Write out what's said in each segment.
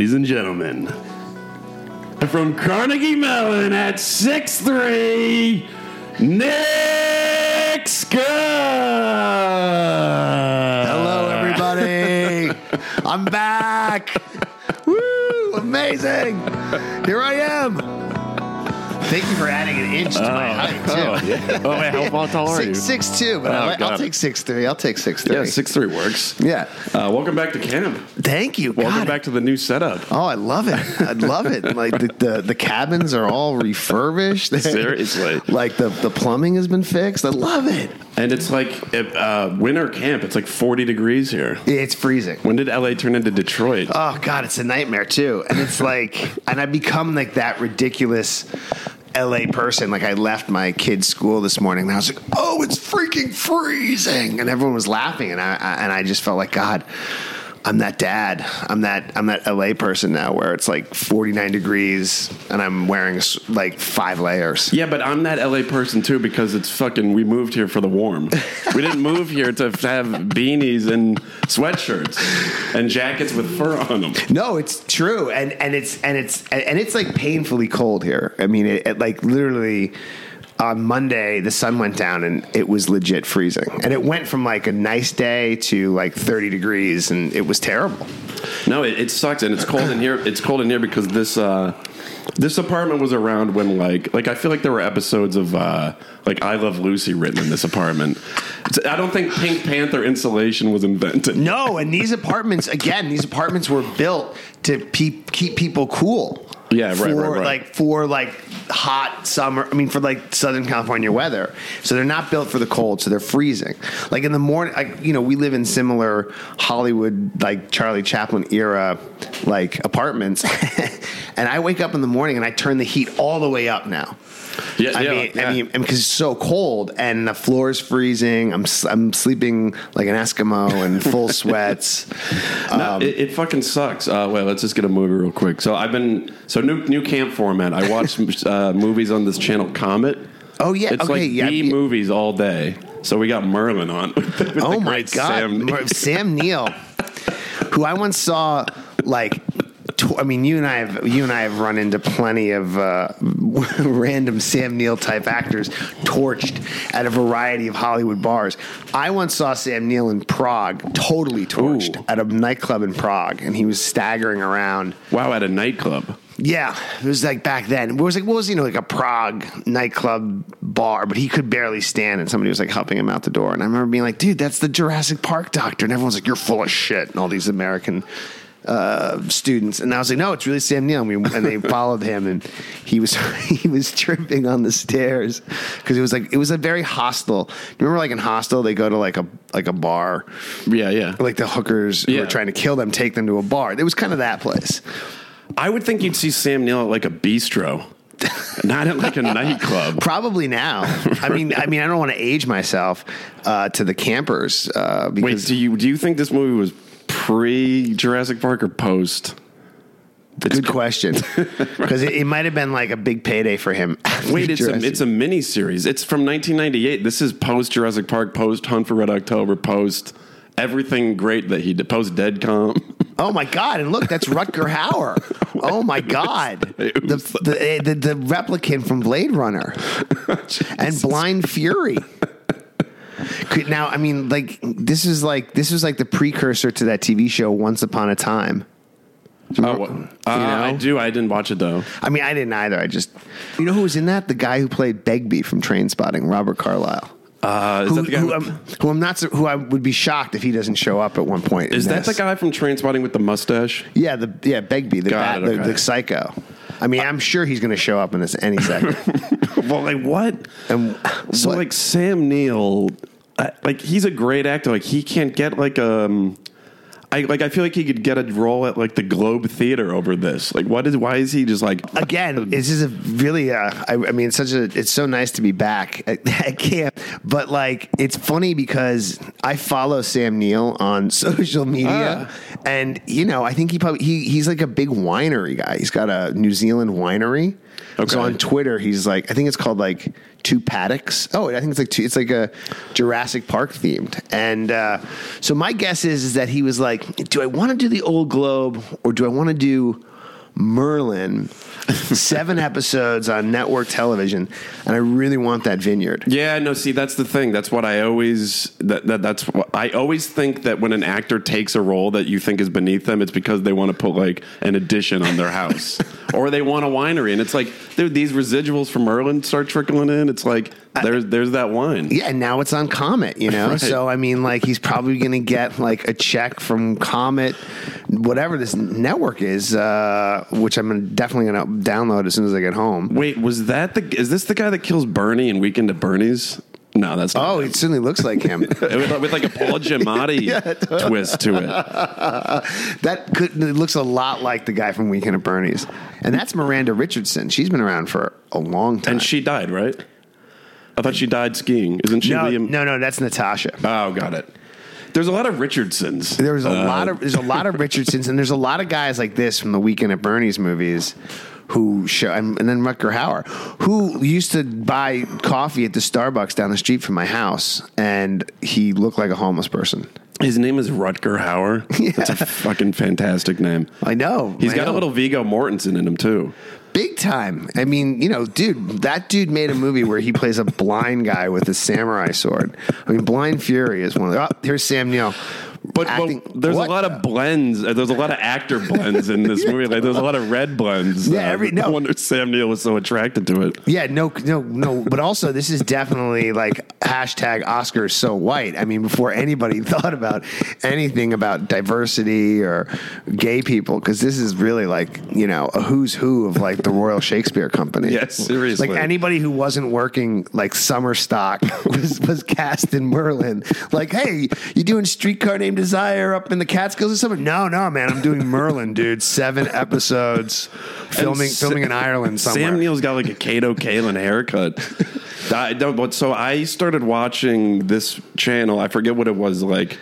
Ladies and gentlemen, from Carnegie Mellon at 6'3, Nick Scott. Hello, everybody. I'm back. Woo! Amazing. Here I am. Thank you for adding an inch to my height too. Oh, yeah. oh wait, how tall are you? Six six two, but Oh, I like, I'll got take six three. I'll take six three. Yeah, six three works. Yeah. Uh, welcome back to camp. Thank you. Welcome God. back to the new setup. Oh, I love it. I love it. Like the, the, the cabins are all refurbished. Seriously. Like the, the plumbing has been fixed. I love it. And it's like uh, winter camp. It's like 40 degrees here. It's freezing. When did LA turn into Detroit? Oh God, it's a nightmare too. And it's like, and I become like that ridiculous LA person. Like I left my kid's school this morning, and I was like, "Oh, it's freaking freezing!" And everyone was laughing, and I, I and I just felt like God. I'm that dad. I'm that I'm that LA person now, where it's like 49 degrees, and I'm wearing like five layers. Yeah, but I'm that LA person too because it's fucking. We moved here for the warm. we didn't move here to have beanies and sweatshirts and jackets with fur on them. No, it's true, and and it's and it's and it's like painfully cold here. I mean, it, it like literally on Monday the sun went down and it was legit freezing, and it went from like a nice day to like thirty degrees, and it was terrible. No, it, it sucks, and it's cold in here. It's cold in here because this uh, this apartment was around when like like I feel like there were episodes of uh, like I Love Lucy written in this apartment. I don't think Pink Panther insulation was invented. No, and these apartments again, these apartments were built to pe- keep people cool. Yeah, right, for, right, right. Like for like hot summer. I mean, for like Southern California weather. So they're not built for the cold. So they're freezing. Like in the morning, like you know, we live in similar Hollywood, like Charlie Chaplin era, like apartments. and I wake up in the morning and I turn the heat all the way up now. Yeah, I yeah, mean, yeah. I mean, because it's so cold and the floor is freezing. I'm I'm sleeping like an Eskimo in full sweats. No, it, it fucking sucks. Uh, well, let's just get a movie real quick. So I've been so new new camp format. I watch uh, movies on this channel, Comet. Oh yeah, It's okay, like yeah. B yeah. movies all day. So we got Merlin on. with the Oh my god, Sam Mer- Sam Neill, who I once saw like. I mean, you and I have you and I have run into plenty of uh, random Sam Neill type actors torched at a variety of Hollywood bars. I once saw Sam Neill in Prague, totally torched Ooh. at a nightclub in Prague, and he was staggering around. Wow, at a nightclub. Yeah, it was like back then. It was like what was you know like a Prague nightclub bar, but he could barely stand, and somebody was like helping him out the door. And I remember being like, "Dude, that's the Jurassic Park doctor," and everyone's like, "You're full of shit," and all these American uh, students. And I was like, "No, it's really Sam Neill." And, we, and they followed him, and he was he was tripping on the stairs because it was like it was a very hostile. Remember, like in Hostel, they go to like a like a bar, Yeah, yeah. like the hookers who are trying to kill them take them to a bar. It was kind of that place. I would think you'd see Sam Neill at like a bistro, not at like a nightclub. Probably now. I mean, I mean, I don't want to age myself uh, to the campers uh, Wait, do you do you think this movie was pre Jurassic Park or post? good question because it, it might have been like a big payday for him. Wait, it's a, it's a mini series. It's from 1998. This is post Jurassic Park, post Hunt for Red October, post everything great that he did, post Dead Calm. Oh my god! And look, that's Rutger Hauer. Oh my god, the, the the the replicant from Blade Runner and Blind Fury. Could- Now, I mean, like this is like this was like the precursor to that TV show Once Upon a Time. Oh? Uh, I know? do. I didn't watch it though. I mean, I didn't either. I just, you know, who was in that? The guy who played Begbie from Trainspotting, Robert Carlyle. Uh, Who, that the guy? who, I'm, who I'm not, who I would be shocked if he doesn't show up at one point. is that this. the guy from Trainspotting with the mustache? Yeah, the yeah Begbie, the, guy, it, the, okay. the psycho. I mean, I'm sure he's going to show up in this any second. well, like what? and So what- like Sam Neill, like he's a great actor. Like he can't get like um, I like I feel like he could get a role at like the Globe Theater over this. Like what is why is he just like again, this is a really, uh, I, I mean, it's such a, it's so nice to be back at, at camp. But like, it's funny because I follow Sam Neill on social media, Ah. and you know, I think he probably he he's like a big winery guy. He's got a New Zealand winery. Okay. So on Twitter, he's like, I think it's called like two paddocks. Oh, I think it's like two, it's like a Jurassic Park themed. And uh, so my guess is is that he was like, do I want to do the Old Globe or do I want to do Merlin? Seven episodes on network television, and I really want that vineyard. Yeah, no. See, that's the thing. That's what I always. That, that that's. What, I always think that when an actor takes a role that you think is beneath them, it's because they want to put like an addition on their house, or they want a winery, and it's like, dude, these residuals from Merlin start trickling in. It's like there's there's that wine. Yeah, and now it's on Comet, you know. Right. So I mean, like he's probably going to get like a check from Comet, whatever this network is, uh, Uh, which I'm definitely going to download as soon as I get home. Wait, was that the? Is this the guy that kills Bernie in Weekend at Bernie's? No, that's not. Oh, it certainly looks like him. with, with like a Paul Giamatti twist to it. that could, it looks a lot like the guy from Weekend at Bernie's, and that's Miranda Richardson. She's been around for a long time. And she died, right? I thought she died skiing. Isn't she? no, Liam? no, no, that's Natasha. Oh, got it. There's a lot of Richardsons. There was a Uh, lot of there's a lot of Richardsons, and there's a lot of guys like this from the Weekend at Bernie's movies who show, and, then Rutger Hauer, who used to buy coffee at the Starbucks down the street from my house, and he looked like a homeless person. His name is Rutger Hauer. That's a fucking fantastic name. I know. He's I got a little Viggo Mortensen in him too. Big time. I mean, you know, dude, that dude made a movie where he plays a blind guy with a samurai sword. I mean, Blind Fury is one of the. Oh, here's Sam Neill. But, acting- but there's What? a lot of blends. uh, There's a lot of actor blends in this movie. Like there's a lot of red blends. Yeah, every- no. no wonder Sam Neill was so attracted to it. Yeah, no, no, no. But also, this is definitely like hashtag Oscars so white. I mean, before anybody thought about anything about diversity or gay people, because this is really like you know a who's who of like the Royal Shakespeare Company. Yes, seriously. Like anybody who wasn't working like summer stock was was cast in Merlin. Like, hey, you doing Streetcar Named Desire up in the Catskills or something? No, no, man, I'm doing Merlin, dude. Seven episodes, filming Sa- filming in Ireland somewhere. Sam Neill's got like a Kato Kaelin haircut. I don't, so I started watching this channel. I forget what it was like.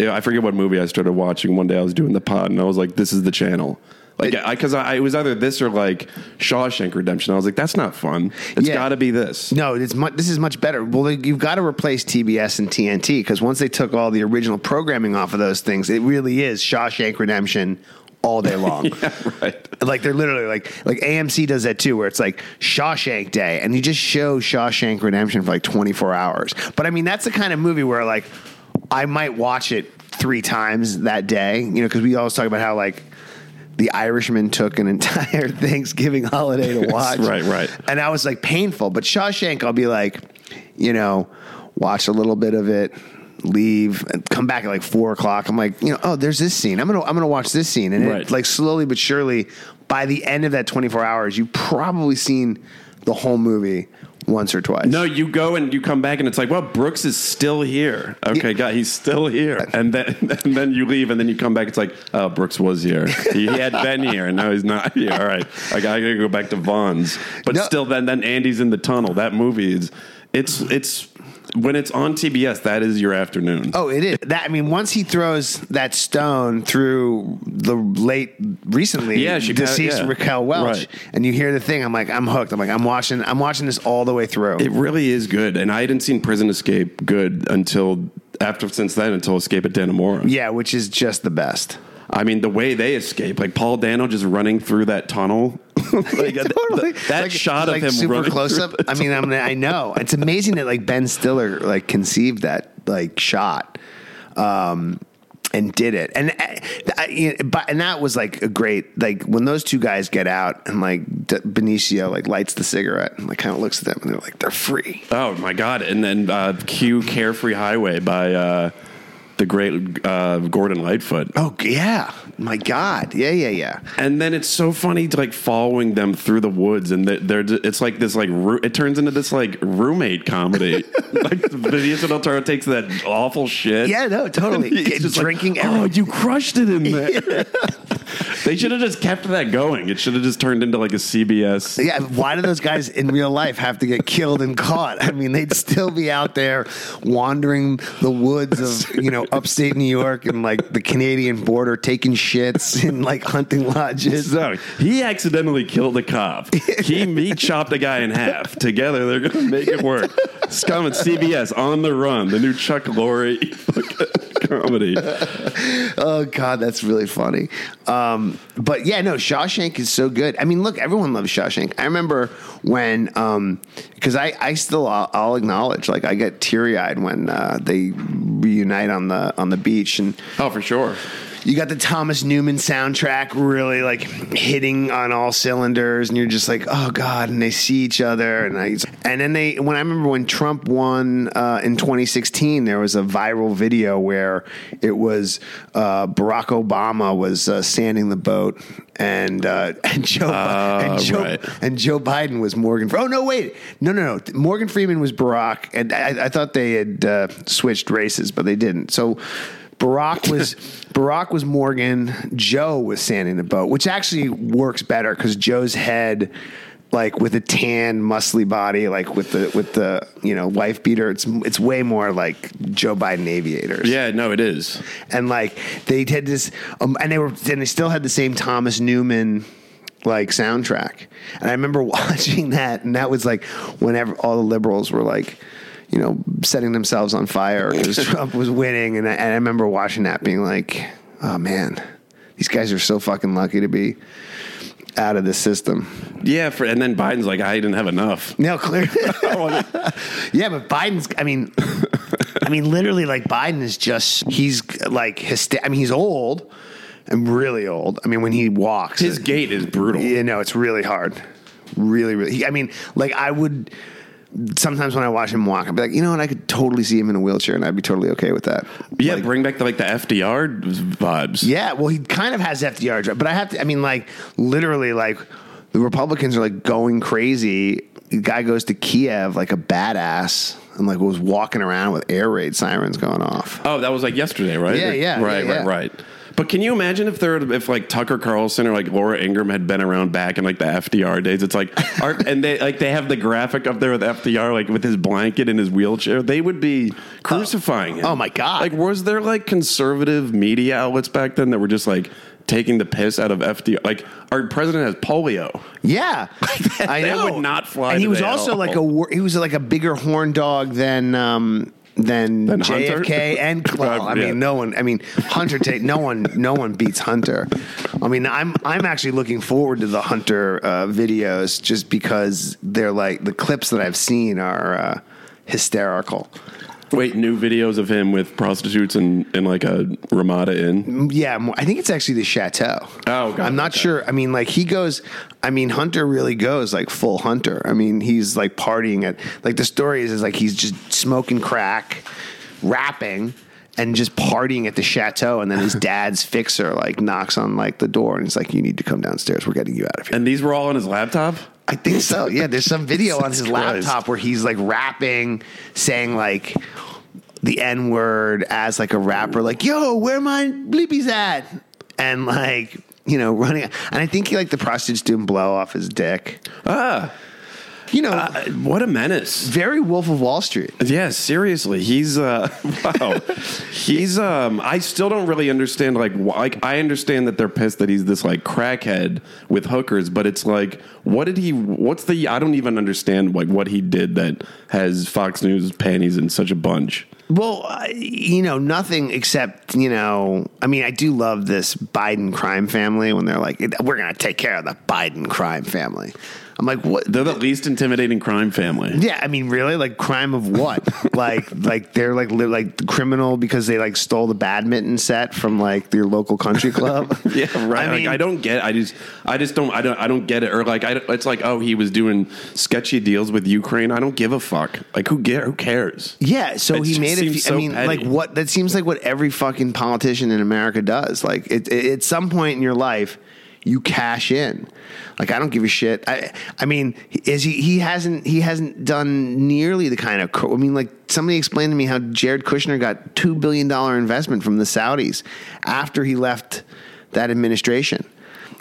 I forget what movie I started watching one day. I was doing the pod and I was like, "This is the channel." Like, I because I, it was either this or like Shawshank Redemption. I was like, "That's not fun. It's Yeah. got to be this." No, it's mu- this is much better. Well, they, you've got to replace TBS and TNT because once they took all the original programming off of those things, it really is Shawshank Redemption all day long. Yeah, right. Like they're literally like like AMC does that too, where it's like Shawshank Day, and you just show Shawshank Redemption for like 24 hours. But I mean, that's the kind of movie where like I might watch it three times that day, you know, because we always talk about how like. The Irishman took an entire Thanksgiving holiday to watch. Right, right. And I was like painful. But Shawshank, I'll be like, you know, watch a little bit of it, leave, and come back at like four o'clock. I'm like, you know, oh, there's this scene. I'm gonna I'm gonna watch this scene. And Right. it, like slowly but surely, by the end of that 24 hours, you've probably seen the whole movie once or twice. No, you go and you come back and it's like, well, Brooks is still here. Okay, God, he's still here. And then and then you leave and then you come back. It's like, oh, Brooks was here. He had been here and now he's not here. All right, I gotta, I gotta go back to Vaughn's. But No. still, then then Andy's in the tunnel. That movie is, it's it's when it's on TBS. That is your afternoon. Oh, it is. That I mean, once he throws that stone through the late, recently Yeah, she- deceased yeah. Raquel Welch, Right. and you hear the thing, I'm like, I'm hooked. I'm like, I'm watching. I'm watching this all the way through. It really is good. And I hadn't seen Prison Escape good until after since then until Escape at Dannemora. yeah, which is just the best. I mean, the way they escape, like Paul Dano just running through that tunnel. like, totally. th- that Like- shot of him super close up. I mean, I'm, I know it's amazing that like Ben Stiller like conceived that like shot. Um, and did it, and uh, I, you know, but and that was like a great like when those two guys get out and like D- Benicio like lights the cigarette and like kind of looks at them and they're like they're free. Oh my god! And then uh, Q Carefree Highway by uh, the great uh, Gordon Lightfoot. Oh yeah, my God, yeah, yeah, yeah. And then it's so funny, to, like following them through the woods, and they're, they're it's like this like it turns into this like roommate comedy. like Benicio del Toro takes that awful shit. Yeah, no, totally. Just like, drinking oh, you crushed it in there. They should have just kept that going. It should have just turned into like a CBS. Yeah, why do those guys in real life have to get killed and caught? I mean, they'd still be out there wandering the woods of you know upstate New York and like the Canadian border, taking shits in like hunting lodges. So he accidentally killed a cop. He he chopped a guy in half. Together they're gonna make it work. Scum at CBS on the run, the new Chuck Lorre comedy. Oh God, that's really funny. Um, but yeah, no, Shawshank is so good. I mean, look, everyone loves Shawshank. I remember when because I I still I'll, I'll acknowledge like I get teary eyed when uh, they reunite on the on the beach and Oh, for sure. You got the Thomas Newman soundtrack really like hitting on all cylinders, and you're just like, oh god! And they see each other, and I and then they when I remember when Trump won uh, in 2016, there was a viral video where it was uh, Barack Obama was uh, sanding the boat. And uh, and Joe and Joe right. and Joe Biden was Morgan. Oh no, wait, no, no, no. Morgan Freeman was Barack, and I, I thought they had uh, switched races, but they didn't. So Barack was Barack was Morgan. Joe was sanding the boat, which actually works better because Joe's head, like with a tan, muscly body, like with the with the you know wife beater, it's it's way more like Joe Biden aviators. Yeah, no, it is. and like they had this, um, and they were and they still had the same Thomas Newman like soundtrack. And I remember watching that, and that was like whenever all the liberals were like. You know, setting themselves on fire because Trump was winning, and I, and I remember watching that, being like, "Oh man, these guys are so fucking lucky to be out of the system." Yeah, for, and then Biden's like, I didn't have enough. No, clear. yeah, but Biden's. I mean, I mean, literally, like Biden is just. He's like hyster- I mean, he's old. and really old. I mean, when he walks, His it- gait is brutal. you know, it's really hard. Really, really. He, I mean, like I would. Sometimes when I watch him walk, I'd be like, you know what? I could totally see him in a wheelchair, and I'd be totally okay with that. Yeah, Like, bring back the, like the FDR vibes. Yeah, well, he kind of has FDR, drive, but I have to. I mean, like literally, like the Republicans are like going crazy. The guy goes to Kiev like a badass, and like was walking around with air raid sirens going off. Oh, that was like yesterday, right? Yeah, yeah, right, yeah, right, yeah. right. But can you imagine if there, if like Tucker Carlson or like Laura Ingraham had been around back in like the FDR days? It's like, are, and they like they have the graphic up there with FDR, like with his blanket and his wheelchair. They would be crucifying him. Oh, my God. Like, was there like conservative media outlets back then that were just like taking the piss out of FDR? Like, our president has polio. Yeah, I that know. would not fly And he was also all. like a he was like a bigger horn dog than. Um, than, Than? JFK and well, I Yeah. mean, no one. I mean, Hunter. Ta- no one. No one beats Hunter. I mean, I'm I'm actually looking forward to the Hunter uh, videos just because they're like the clips that I've seen are uh, hysterical. Wait, new videos of him with prostitutes and in like a Ramada Inn. Mm, yeah, I think it's actually the chateau. Oh, got I'm not okay. sure. I mean, like he goes. I mean, Hunter really goes like full Hunter. I mean, he's like partying at like the story is is like he's just smoking crack, rapping. And just partying at the chateau, and then his dad's fixer like knocks on like the door, and he's like, "You need to come downstairs. We're getting you out of here." And these were all on his laptop? I think so. Yeah, there's some video on his laptop where he's like rapping, saying like the N word as like a rapper, like "Yo, where my bleepies at?" and like you know running. And I think he like the prostitutes do him blow off his dick. Ah, You know, uh, what a menace. very Wolf of Wall Street. Yeah, seriously. He's uh wow. he's um I still don't really understand like like I understand that they're pissed that he's this like crackhead with hookers, but it's like what did he what's the I don't even understand like what he did that has Fox News panties in such a bunch. Well, you know, nothing except, you know, I mean, I do love this Biden crime family when they're like, we're going to take care of the Biden crime family. I'm like, what? They're the least intimidating crime family. Yeah, I mean, really, like crime of what? like, like they're like li- like criminal because they like stole the badminton set from like your local country club. Yeah, right. I like mean, I don't get. I just, I just don't. I don't. I don't get it. Or like, I, it's like, oh, he was doing sketchy deals with Ukraine. I don't give a fuck. Like, who get? Who cares? Yeah, so It he made it. seems I mean, petty. like what? That seems like what every fucking politician in America does. Like, it, it, at some point in your life, you cash in. Like, I don't give a shit. I, I mean, is he? He hasn't. He hasn't done nearly the kind of. I mean, like somebody explained to me how Jared Kushner got two billion dollar investment from the Saudis after he left that administration?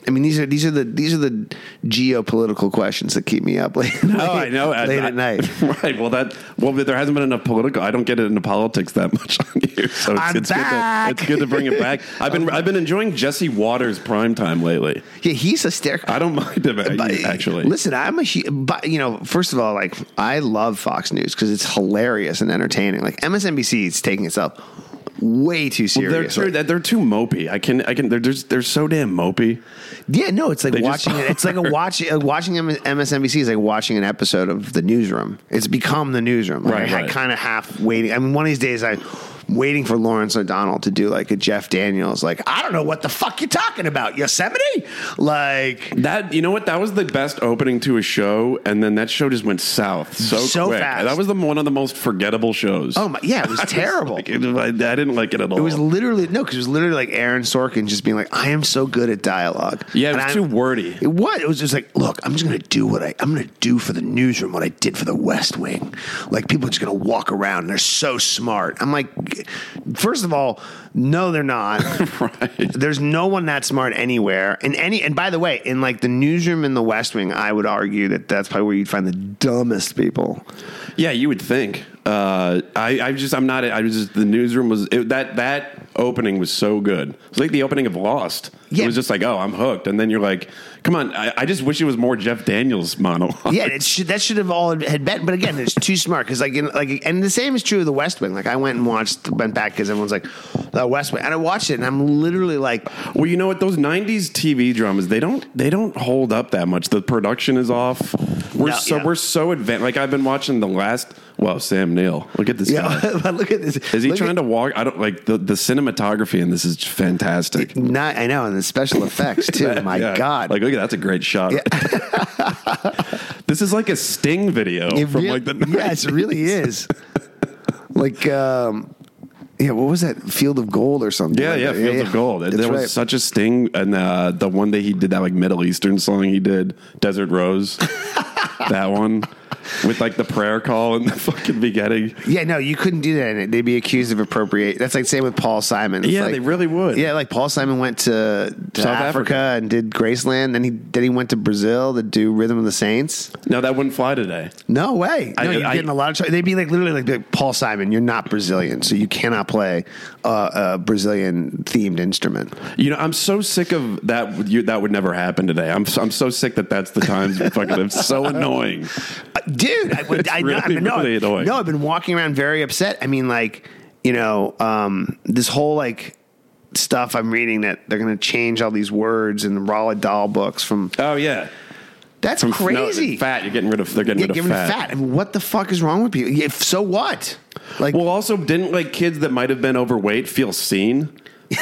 I mean, these are these are the these are the geopolitical questions that keep me up late. No, Oh, I know. late I- at night. right. Well, that well, but there hasn't been enough political. I don't get into politics that much on here, so it's, it's good. To, it's good to bring it back. I've been I've been enjoying Jesse Watters prime time lately. Yeah, he's hysterical. I don't mind him actually. Listen, I'm a but you know, first of all, like I love Fox News because it's hilarious and entertaining. Like MSNBC is taking itself way too Well, serious. they're too, Like, they're too mopey. I can I can they're just they're so damn mopey. yeah, no, it's like They watching it. It's like a watch uh, watching MSNBC is like watching an episode of the newsroom. It's become the newsroom. Like, Right, I right. kind of half waiting. I mean, one of these days I. Waiting for Lawrence O'Donnell to do like a Jeff Daniels, like I don't know what the fuck you're talking about, Yosemite. Like That you know what that was the best opening to a show, and then that show just went south so, So quick. fast. That was the one of the most forgettable shows. Oh my, yeah, it was terrible. Like, it- I, I didn't like it at all. It was literally no, because it was literally like Aaron Sorkin just being like, "I am so good at dialogue." yeah, it And was I'm- too wordy. It was. It was just like, look, I'm just gonna do what I I'm gonna do for the newsroom what I did for the West Wing. Like people are just gonna walk around and they're so smart. I'm like, first of all, no, they're not. right. There's no one that smart anywhere. And any and by the way, in like the newsroom in the West Wing, I would argue that that's probably where you'd find the dumbest people. Yeah, you would think. Uh, I, I just, I'm not. I was just the newsroom was it, that that opening was so good. It's like the opening of Lost. Yeah. It was just like, oh, I'm hooked, and then you're like, come on. I, I just wish it was more Jeff Daniels monologue. Yeah, it should, that should have all had been. But again, it's too smart because like, in, like, and the same is true of the West Wing. Like, I went and watched, went back because everyone's like, the West Wing, and I watched it, and I'm literally like, Well, you know what? Those '90s TV dramas they don't they don't hold up that much. The production is off. We're No, so yeah. we're so advanced. Like I've been watching the last. Well, Sam Neill. Look at this yeah, guy. look at this. Is he Look trying at- to walk? I don't like the the cinematography in this is fantastic. Not, I know, and the special effects too. My Yeah. God, Like, look at that's a great shot. this is like a Sting video It from like the yes, it really is. like, um, yeah, what was that? Field of Gold or something? Yeah, like yeah, that. Fields of Gold. There was right. such a sting, and uh, the one that he did that like Middle Eastern song he did, Desert Rose, that one with like the prayer call in the fucking beginning. Yeah, no, you couldn't do that in it. They'd be accused of appropriate. That's like same with Paul Simon. It's Yeah, like- they really would. Yeah, like Paul Simon went to, to South Africa, Africa. and did Graceland. Then he then he went to Brazil to do Rhythm of the Saints. No, that wouldn't fly today. No way. No, I- you're I- getting a lot of. They'd be like literally like, like, Paul Simon. You're not Brazilian, so you cannot play uh, a Brazilian themed instrument. You know, I'm so sick of that. You, that would never happen today. I'm I'm so sick that that's the times. fucking, it's so annoying. Uh, dude. I, would, I know. really, I mean, no, really annoying. no, I've been walking around very upset. I mean, like you know, um, this whole like stuff I'm reading that they're going to change all these words in the Roald Dahl books from. Oh yeah, That's From- crazy. No, fat. You're getting rid of. They're getting rid of fat. fat. I mean, what the fuck is wrong with people? Yeah, so what? Like, Well, also, didn't like kids that might have been overweight feel seen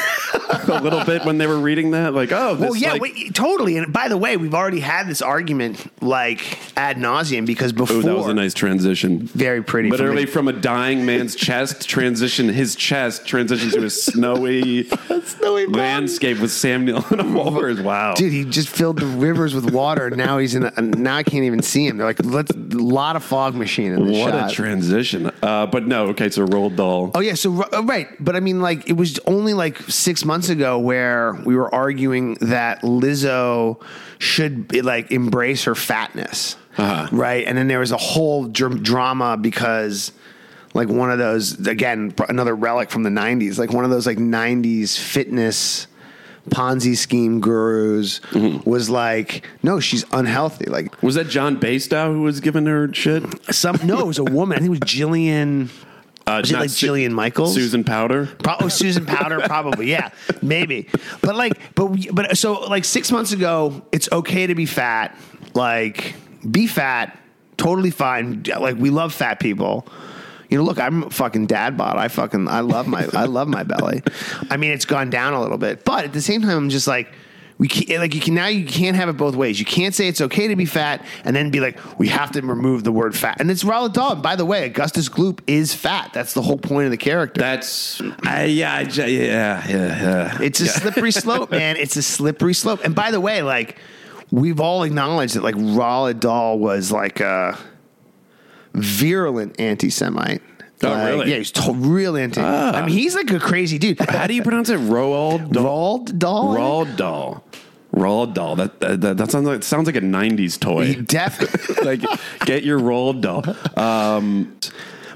a little bit when they were reading that? Like, oh, this, well, yeah, like, wait, totally. And by the way, we've already had this argument like ad nauseum because before Ooh, that was a nice transition. very pretty. Literally the- from a dying man's chest transition, his chest transition to a snowy, Snowy landscape with Sam Neill and a Walrus. Wow, Dude, he just filled the rivers with water, and now he's in. A, now I can't even see him. They're like, let's a lot of fog machine in this what shot. a transition. Uh, but no, okay, so Roald Dahl. Oh yeah, so uh, right, but I mean, like it was only like six months ago where we were arguing that Lizzo should be, like embrace her fatness, Uh-huh. right? And then there was a whole dr- drama because like one of those again another relic from the '90s, like one of those like '90s fitness. Ponzi scheme gurus Mm-hmm. was like, no, she's unhealthy. Like Was that John Bastow who was giving her shit? some, no, it was a woman. I think it was Jillian. Uh, Was it like Su- Jillian Michaels? Susan Powter. Pro- oh, Susan Powter, probably, yeah, maybe. But like, but we- but so like six months ago, it's okay to be fat. Like, be fat, totally fine. Like, we love fat people. You know, look, I'm a fucking dad bod. I fucking I love my I love my belly. I mean, it's gone down a little bit, but at the same time, I'm just like. We can't, like you can now you can't have it both ways. You can't say it's okay to be fat and then be like we have to remove the word fat. And it's Roald Dahl. And by the way, Augustus Gloop is fat. That's the whole point of the character. That's I, yeah, yeah, yeah, yeah. It's a slippery slope, man. It's a slippery slope. And by the way, like we've all acknowledged that like Roald Dahl was like a virulent anti-Semite. Oh, Like, really? Yeah, he's to- real into. Ah. I mean, he's like a crazy dude. How do you pronounce it? Roald Dahl. Roald Dahl? Roald Dahl. Roald Dahl. That, that that sounds like sounds like a '90s toy. Definitely. like, get your Roald Dahl. Um,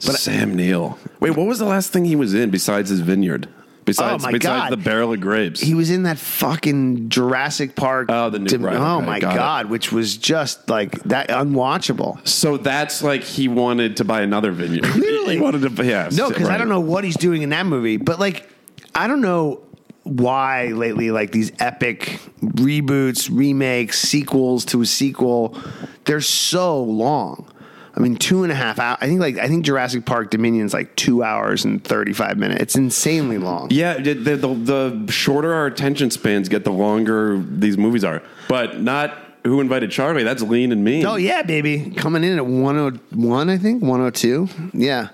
but Sam Neill. Wait, what was the last thing he was in besides his vineyard? Besides, Oh, my besides God. the barrel of grapes. He was in that fucking Jurassic Park. Oh, the new- dim- right, oh okay, my got it. god, which was just like that unwatchable. so that's like he wanted to buy another vineyard. Clearly. he wanted to. Yeah, No, because I don't know what he's doing in that movie, but like I don't know why lately like these epic reboots, remakes, sequels to a sequel, they're so long. I mean, two and a half hours. I think like I think Jurassic Park Dominion's like two hours and thirty five minutes. It's insanely long. Yeah, the, the, the, shorter our attention spans get, the longer these movies are. But not Who Invited Charlie. That's Lean and Mean. Oh yeah, baby, coming in at one oh one. I think one oh two. Yeah.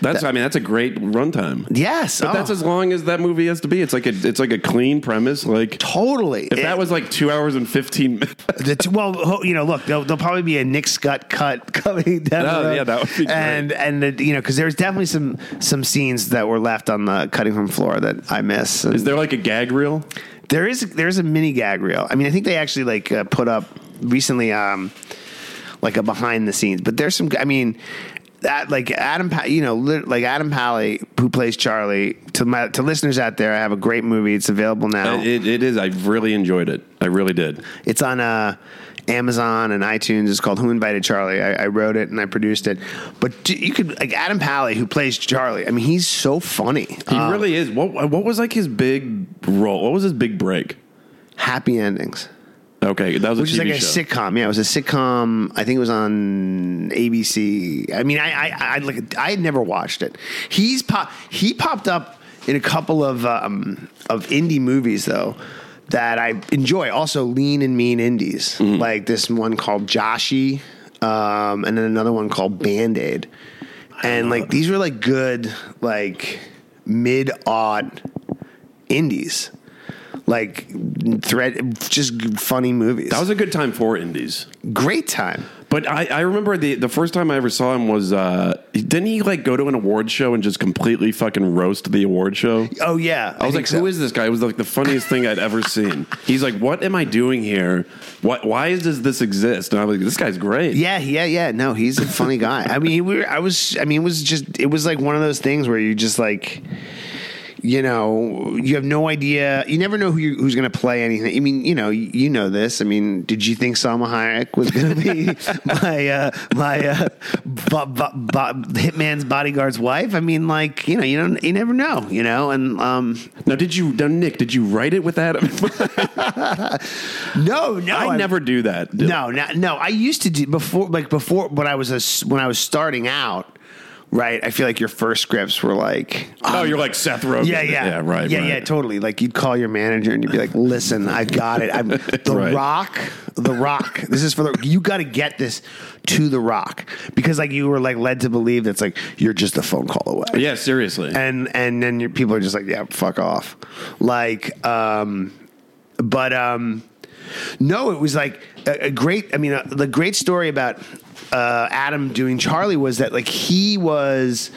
That's I mean that's a great runtime. Yes, But oh, that's as long as that movie has to be. It's like a it's like a clean premise. Like totally. if that was like two hours and fifteen minutes, well, you know, look, there'll, there'll probably be a Nick Scott cut coming down. Oh, yeah, that would be great. And and the, you know, because there's definitely some some scenes that were left on the cutting room floor that I miss. And is there like a gag reel? there is there's a mini gag reel. I mean, I think they actually like uh, put up recently, um, like a behind the scenes. But there's some. I mean. That like Adam, you know, like Adam Pally, who plays Charlie. To my to listeners out there, I have a great movie. It's available now. It, it is. I really enjoyed it. I really did. It's on uh, Amazon and iTunes. It's called Who Invited Charlie. I, I wrote it and I produced it. But you could like Adam Pally, who plays Charlie. I mean, he's so funny. He Uh, really is. What what was like his big role? What was his big break? happy endings, Okay, that was a which is TV like a show. sitcom. Yeah, it was a sitcom. I think it was on ABC. I mean, I I I, like I had never watched it. He's pop. He popped up in a couple of um, of indie movies though. That I enjoy. Also, lean and mean indies, Mm-hmm. like this one called Joshy, um, and then another one called Band Aid. And like these were like good, like mid odd indies, like thread, just funny movies. That was a good time for indies. great time. But I, I remember the the first time I ever saw him was uh, didn't he like go to an award show and just completely fucking roast the award show? Oh yeah, I was like, who is this guy? It was like the funniest thing I'd ever seen. He's like, what am I doing here? What? Why does this exist? And I was like, this guy's great. Yeah, yeah, yeah. No, he's a funny guy. I mean, we were, I was. I mean, it was just. It was like one of those things where you just like. You know, you have no idea. You never know who you, who's going to play anything. I mean, you know, you, you know this. I mean, did you think Salma Hayek was going to be my uh, my uh, bo- bo- bo- hitman's bodyguard's wife? I mean, like, you know, you don't, you never know. You know, and um, Now, did you, now, Nick? Did you write it with that? no, no, I I'm- never do that. No, no, no. I used to do before, like before when I was a, when I was starting out. Right, I feel like your first scripts were like, Oh, you're like Seth Rogen. yeah, yeah, yeah, right, yeah, right. yeah, totally. Like you'd call your manager and you'd be like, "Listen, I got it. I'm the Right. Rock, the Rock. This is for the. You got to get this to the Rock because like you were like led to believe that's like you're just a phone call away Yeah, seriously. and and then your people are just like, yeah, fuck off. Like, um, but um, no, it was like a, a great. I mean, uh, the great story about uh, Adam doing Charlie was that like he was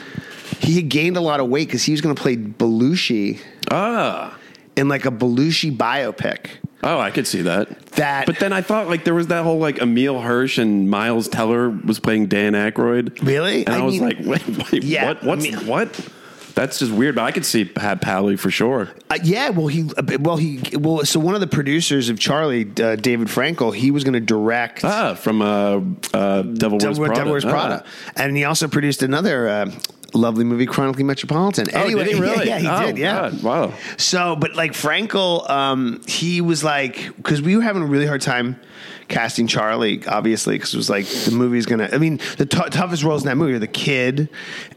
he had gained a lot of weight because he was going to play Belushi ah. in like a Belushi biopic. Oh, I could see that. That- But then I thought like there was that whole like Emile Hirsch and Miles Teller was playing Dan Aykroyd. Really? And I, I was mean- like, wait, wait, Yeah, what? What's I mean- what? That's just weird. But I could see Pat Pally for sure. Uh, yeah, well, he, uh, well, he, well. So one of the producers of Charlie, uh, David Frankel, he was going to direct Ah, from uh, uh, Devil Wears Devil, Prada. Devil Wears Ah. And he also produced another uh, lovely movie, Chronically Metropolitan. Oh, anyway, did he really? Yeah, he Oh, did. Yeah. God, wow. So, but like Frankel, um, he was like, because we were having a really hard time casting Charlie, obviously, because it was like the movie's gonna. I mean, the t- toughest roles in that movie are the kid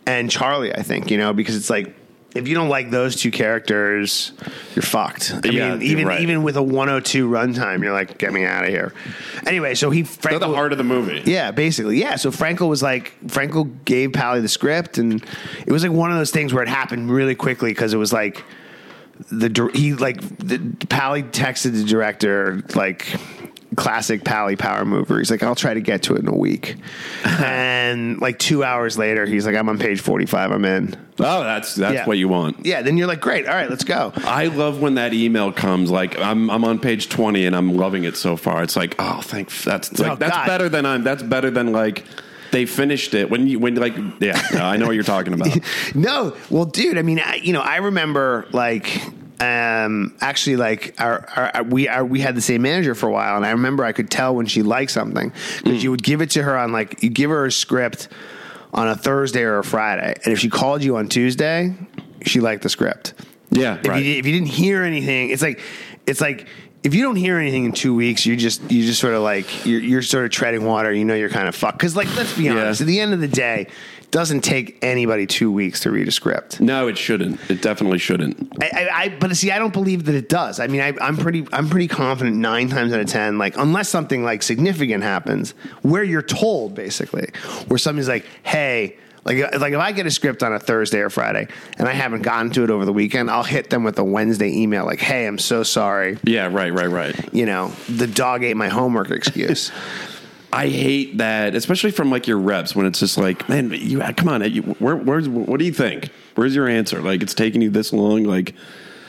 and Charlie. I think you know because it's like. If you don't like those two characters, you're fucked. I Yeah, mean, even right. even with a 102 runtime, you're like, get me out of here. Anyway, so he They're Frankel, the heart of the movie. yeah, basically. Yeah. So Frankel was like, Frankel gave Pally the script, and it was like one of those things where it happened really quickly because it was like the he like the Pally texted the director like classic Pally Power mover. He's like, I'll try to get to it in a week. and like two hours later, he's like, I'm on page 45. I'm in. Oh, that's that's Yeah. what you want. Yeah. Then you're like, great. All right, let's go. I love when that email comes. Like I'm, I'm on page twenty and I'm loving it so far. It's like, oh, thank. That's like Oh, that's God. better than I'm. That's better than like they finished it when you when like yeah. no, I know what you're talking about. No, well, dude. I mean, I, you know, I remember like um actually like our, our we our, we had the same manager for a while and i remember i could tell when she liked something because you would give it to her on like you give her a script on a thursday or a friday and if she called you on tuesday she liked the script Yeah, if, right. you, if you didn't hear anything it's like it's like if you don't hear anything in two weeks you just you just sort of like you're, you're sort of treading water you know you're kind of fucked because like let's be Yeah. honest at the end of the day doesn't take anybody two weeks to read a script No, it shouldn't. It definitely shouldn't. I, I, I but see, I don't believe that it does. I mean, I, I'm pretty, I'm pretty confident nine times out of ten, like unless something like significant happens, where you're told basically, where somebody's like, "Hey." Like, like if I get a script on a Thursday or Friday and I haven't gotten to it over the weekend, I'll hit them with a Wednesday email like, "Hey, I'm so sorry. Yeah, right, right, right. You know, the dog ate my homework." Excuse. I hate that, especially from like your reps when it's just like, man, you come on, you, where, where's what do you think? Where's your answer? Like it's taking you this long, like.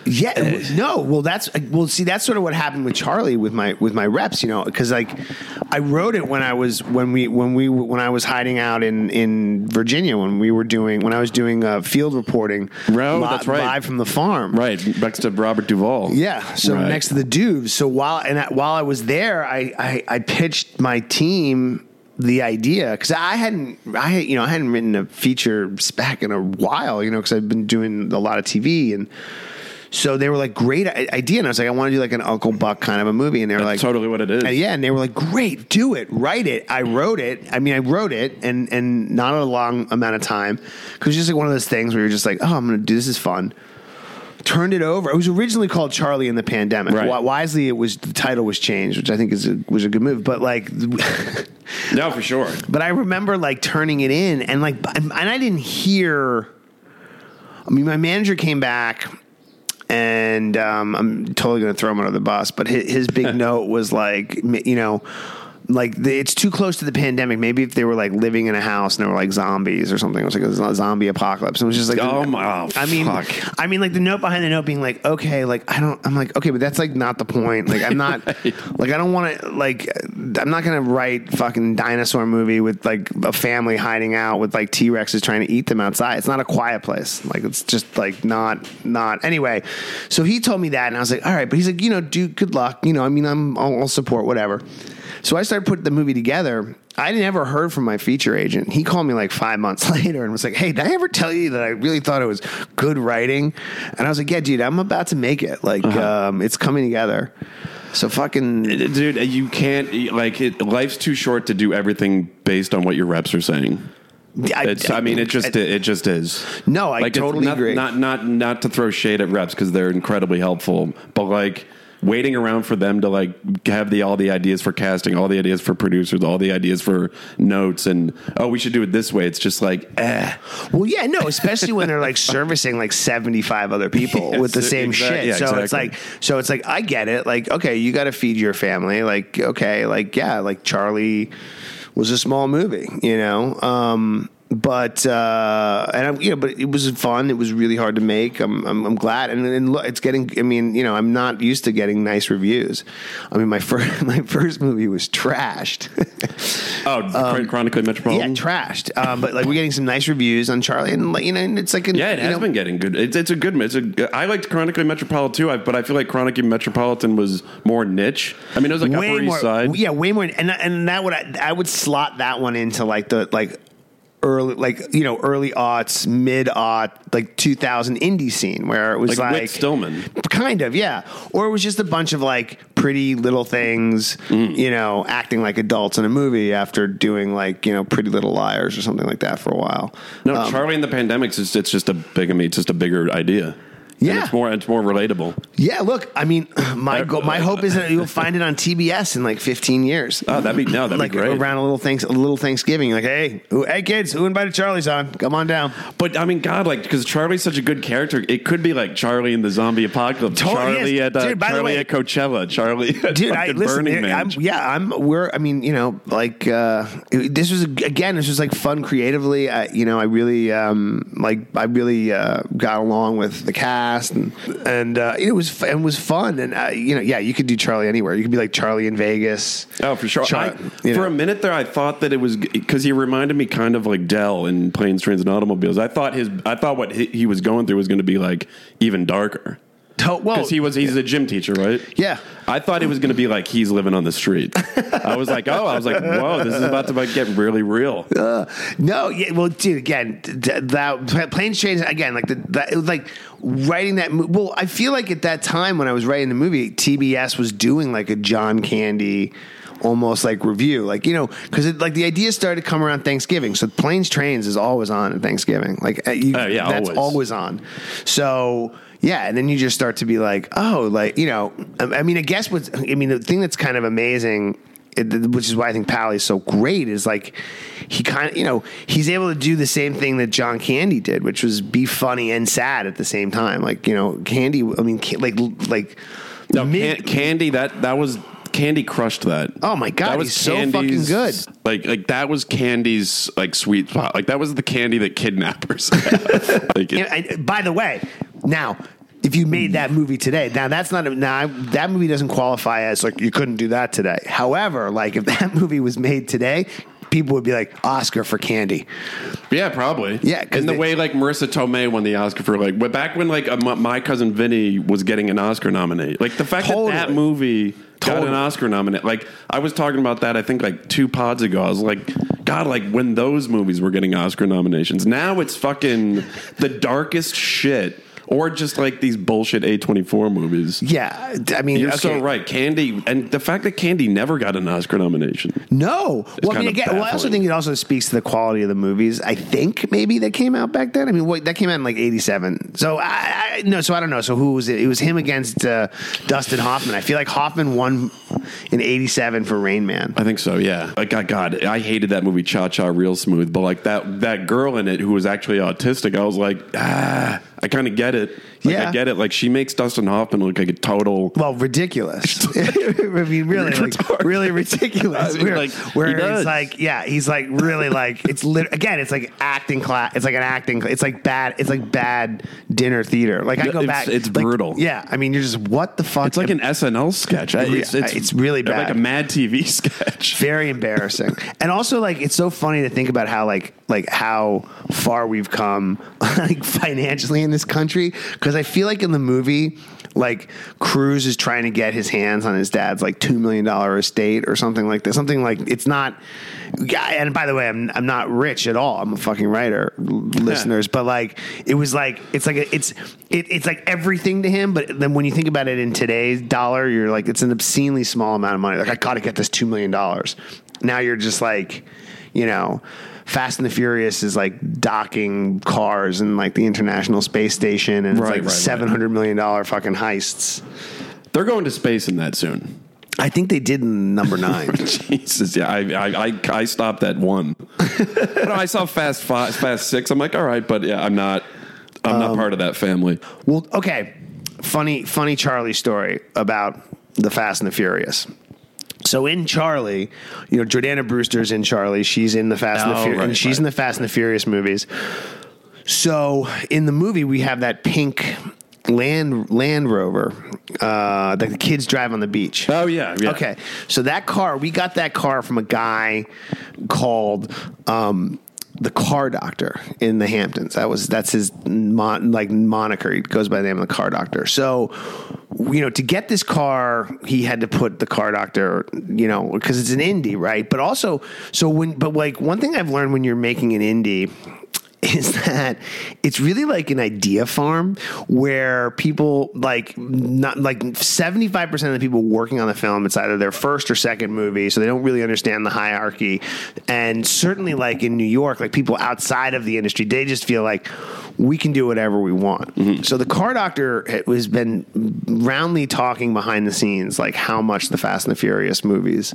Yeah, no. Well, that's well. See, that's sort of what happened with Charlie with my with my reps. You know, because like I wrote it when I was when we when we when I was hiding out in in Virginia when we were doing when I was doing uh, field reporting. Oh, li- that's right. Live from the farm. Right, next to Robert Duvall. Yeah. So Right. next to the Duvs. So while and I, while I was there, I, I I pitched my team the idea because I hadn't I you know I hadn't written a feature spec in a while you know because I've been doing a lot of TV and. So they were like, great idea. And I was like, I want to do like an Uncle Buck kind of a movie. And they were like, totally what it is. and yeah, and they were like, "Great, do it, write it." I wrote it. I mean, I wrote it, and and not a long amount of time because it was just like one of those things where you're just like, "Oh, I'm going to do this. Is fun." Turned it over. It was originally called Charlie in the Pandemic. Right. Wisely, it was the title was changed, which I think is a, was a good move. But like, No, for sure. but I remember like turning it in, and like, and I didn't hear. I mean, my manager came back, and um, I'm totally going to throw him under the bus. But his, his big note was like, you know, like the, it's too close to the pandemic. Maybe if they were like living in a house and they were like zombies or something, it was like a zombie apocalypse. It was just like, Oh, my- oh, I mean, fuck. I mean, like the note behind the note being like, okay, like I don't, I'm like, okay, but that's like not the point. Like I'm not, like I don't want to, like I'm not gonna write fucking dinosaur movie with like a family hiding out with like T Rexes trying to eat them outside. It's not a quiet place. Like it's just like not, not. Anyway, so he told me that, and I was like, all right, but he's like, you know, dude, good luck. You know, I mean, I'm, I'll, I'll support whatever. So I started putting the movie together. I never heard from my feature agent. He called me like five months later and was like, "Hey, did I ever tell you that I really thought it was good writing?" And I was like, "Yeah, dude, I'm about to make it. Like, uh-huh. um, it's coming together." So fucking uh, Dude, uh, you can't like it, life's too short to do everything based on what your reps are saying. I, I mean, it just it just is. No, I Like, totally not, agree. Not not not to throw shade at reps because they're incredibly helpful, but like waiting around for them to like have the all the ideas for casting, all the ideas for producers, all the ideas for notes, and oh, we should do it this way. It's just like, eh. Well, yeah, no, especially when they're like servicing like 75 other people Yes, with the same exact- shit. yeah, so it's like, so it's like, I get it. Like, okay, you got to feed your family. Like, okay, like, yeah, like Charlie was a small movie, you know? Um, but uh, and I'm, you know, but it was fun. It was really hard to make. I'm, I'm, I'm glad, and, and look, it's getting. I mean, you know, I'm not used to getting nice reviews. I mean, my first my first movie was trashed. Oh, chronically Um, yeah, metropolitan. trashed. Um, but like we're getting some nice reviews on Charlie, and like, you know, and it's like, an, Yeah, it has know, been getting good. It's, it's a good. It's a. I liked Chronically Metropolitan too, I, but I feel like Chronically Metropolitan was more niche. I mean, it was like way Upper more, East Side. yeah, way more, and and that would I, I would slot that one into like the like early like you know early aughts mid aught like 2000 indie scene where it was Like like, Whit Stillman. kind of yeah or it was just a bunch of like pretty little things Mm. you know acting like adults in a movie after doing like you know pretty little liars or something like that for a while No, Um, Charlie and the Pandemics is it's just a big. I mean, it's just a bigger idea. And Yeah. it's more it's more relatable. Yeah, look, I mean, my go- my hope is that you'll find it on TBS in like 15 years. Oh, that'd be no, that'd like be great. around a little thhanks, a little Thanksgiving. Like, hey, who, hey, kids, who invited Charlie's on? Come on down. But I mean, God, like because Charlie's such a good character, it could be like Charlie in the zombie apocalypse, Totally Charlie at uh, Dude, Charlie way- at Coachella, Charlie at Dude, I listen. Burning Man. I'm, yeah, I'm. We're. I mean, you know, like uh, it- this was again. This was like fun creatively. I, you know, I really um, like. I really uh, got along with the cast, and and uh, it was it was fun. And uh, you know, yeah, you could do Charlie anywhere. You could be like Charlie in Vegas. Oh, for sure. Char- I- for know. a minute there, I thought that it was because he reminded me kind of like Del in Planes, Trains, and Automobiles. I thought his, I thought what he, he was going through was going to be like even darker To- well, because he was he's a gym teacher, right? Yeah. I thought it was going to be like he's living on the street. I was like, oh, I was like, whoa, this is about to like, get really real. No, yeah, well, dude, again, th- th- that planes trains again, like the that, it was like writing that. Well, I feel like at that time when I was writing the movie, TBS was doing like a John Candy. Almost like review, like you know, because like the idea started to come around Thanksgiving. So planes, trains is always on at Thanksgiving. Like uh, you, Oh, yeah, that's always. always on. So yeah, and then you just start to be like, oh, like you know, I, I mean, I guess what's, I mean, the thing that's kind of amazing, which is why I think Pally's so great, is like he kind of, you know, he's able to do the same thing that John Candy did, which was be funny and sad at the same time. Like you know, Candy, I mean, like like No, mid- Can- Candy, that that was Candy crushed that. Oh, my God, that he's so fucking good. Like like that was Candy's like sweet spot. Like that was the candy that kidnappers. like it- by the way, now if you made that movie today, now that's not a, now that movie doesn't qualify as like you couldn't do that today. However, like if that movie was made today, people would be like Oscar for Candy. Yeah, probably. Yeah, 'cause in the they- way like Marisa Tomei won the Oscar for like, back when like uh, my, cousin Vinny was getting an Oscar nominee, like the fact that that Totally. movie got an Oscar nominee, like I was talking about that I think like two pods ago. I was like, God, like when those movies were getting Oscar nominations, now it's fucking the darkest shit. Or just like these bullshit A twenty four movies. Yeah, I mean, You're okay. so right, Candy, and the fact that Candy never got an Oscar nomination. No, well, I mean, again, well, I also think it also speaks to the quality of the movies. I think maybe that came out back then. I mean, what, that came out in like '87. So I, I no, so I don't know. So who was it? It was him against uh, Dustin Hoffman. I feel like Hoffman won in '87 for Rain Man. I think so, yeah. Like, God, God, I hated that movie Cha Cha Real Smooth, but like that that girl in it who was actually autistic, I was like, ah, I kind of get it. Like, Yeah. I get it. Like, she makes Dustin Hoffman look like a total. Well, ridiculous. I mean, really, like, really ridiculous. I mean, where like, where he it's like, yeah, he's like really like it's lit- again, it's like acting class. It's like an acting. It's like bad. It's like bad dinner theater. Like I go It's- back. it's like, brutal. Yeah, I mean, you're just what the fuck. It's like an SNL sketch. I- It's, it's, it's really like a Mad TV sketch. very embarrassing and also like it's so funny to think about how like like how far we've come like financially in this country because i feel like in the movie like Cruz is trying to get his hands on his dad's like two million dollar estate or something like that. Something like it's not. Yeah, and by the way, I'm I'm not rich at all. I'm a fucking writer, listeners. But like, it was like it's like a, it's it, it's like everything to him. But then when you think about it in today's dollar, you're like it's an obscenely small amount of money. Like I got to get this two million dollars. Now you're just like, you know. Fast and the Furious is like docking cars and like the International Space Station, and it's like right, right. seven hundred million dollar fucking heists. They're going to space in that soon. I think they did in number nine. Jesus, yeah, I I, I, I stopped at one. but I saw Fast Five, Fast Six. I'm like, all right, but yeah, I'm not. I'm Um, not part of that family. well, okay, funny, funny Charlie story about the Fast and the Furious. So in Charlie, you know, Jordana Brewster's in Charlie. She's in the Fast and the Oh, Furious, right, and she's right. in the Fast and the Furious movies. So in the movie, we have that pink Land Land Rover uh, that the kids drive on the beach. Oh yeah, yeah. Okay, so that car, we got that car from a guy called um, the Car Doctor in the Hamptons. That was that's his mon- like moniker. He goes by the name of the Car Doctor. So, you know, to get this car, he had to put the Car Doctor, you know, because it's an indie, right? But also, so when but like one thing I've learned when you're making an indie is that it's really like an idea farm where people like not like 75% of the people working on the film it's either their first or second movie so they don't really understand the hierarchy and certainly like in New York like people outside of the industry they just feel like we can do whatever we want. Mm-hmm. So the car doctor has been roundly talking behind the scenes like how much the Fast and the Furious movies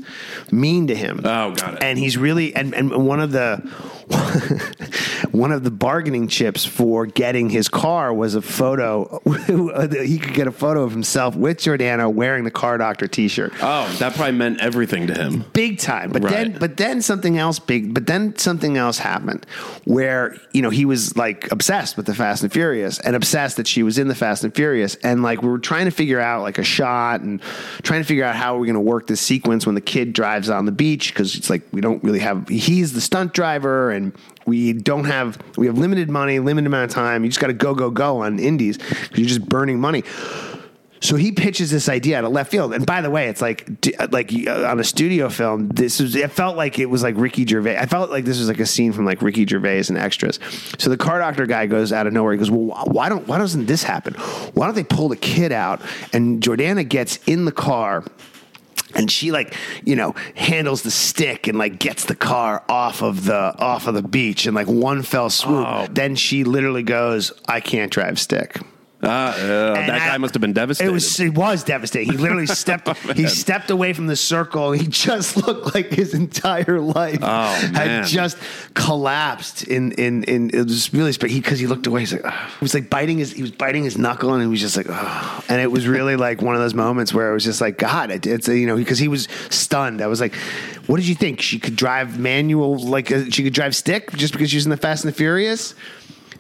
mean to him. Oh, got it. And he's really and, and one of the one of the bargaining chips for getting his car was a photo. he could get a photo of himself with Jordana wearing the car doctor T-shirt Oh, that probably meant everything to him. big time. But then, but then something else big. But then something else happened, where you know he was like obsessed with the Fast and Furious, and obsessed that she was in the Fast and Furious, and like we were trying to figure out like a shot, and trying to figure out how we're going to work this sequence when the kid drives on the beach because it's like we don't really have. He's the stunt driver, and we don't have we have limited money, limited amount of time. You just got to go, go, go on indies because you're just burning money. So he pitches this idea out of left field, and by the way, it's like like uh, on a studio film. This was it felt like it was like Ricky Gervais. I felt like this was like a scene from like Ricky Gervais and extras. So the car doctor guy goes out of nowhere. He goes, "Well, why don't why doesn't this happen? Why don't they pull the kid out?" And Jordana gets in the car and she like you know handles the stick and like gets the car off of the off of the beach in like one fell swoop Oh. then she literally goes i can't drive stick Uh, uh, that guy must have been devastated. it was it was devastating. He literally stepped he stepped away from the circle. He just looked like his entire life Oh, had just collapsed in in in it was really sp- he because he looked away. He's like "Ugh." he was like biting his he was biting his knuckle and he was just like oh. and it was really like one of those moments where it was just like God it, it's you know because he was stunned. I was like, what did you think she could drive manual like uh, she could drive stick just because she's in the Fast and the Furious?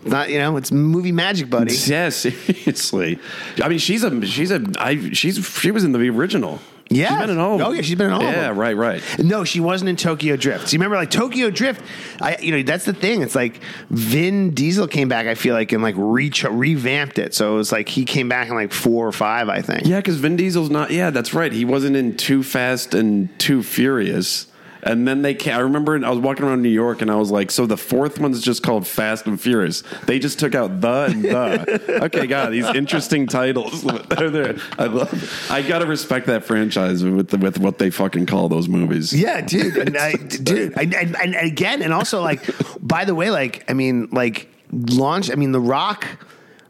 Not you know it's movie magic, buddy. Yeah, seriously. I mean, she's a she's a I she's she was in the original. Oh, yeah. she's been in all. Oh, yeah, she's been in all Yeah, right, right. No, she wasn't in Tokyo Drift. So you remember, like Tokyo Drift, I you know that's the thing. It's like Vin Diesel came back. I feel like and like re- revamped it. So it was like he came back in like four or five. I think. Yeah, because Vin Diesel's not. Yeah, that's right. He wasn't in Too Fast and Too Furious. And then they came, I remember I was walking around New York and I was like, so the fourth one's just called Fast and Furious. They just took out the and the. okay, God, these interesting titles. I love. I gotta respect that franchise with the, with what they fucking call those movies. Yeah, dude, and I, dude, and, and, and again, and also like, by the way, like, I mean, like, launch. I mean, The Rock.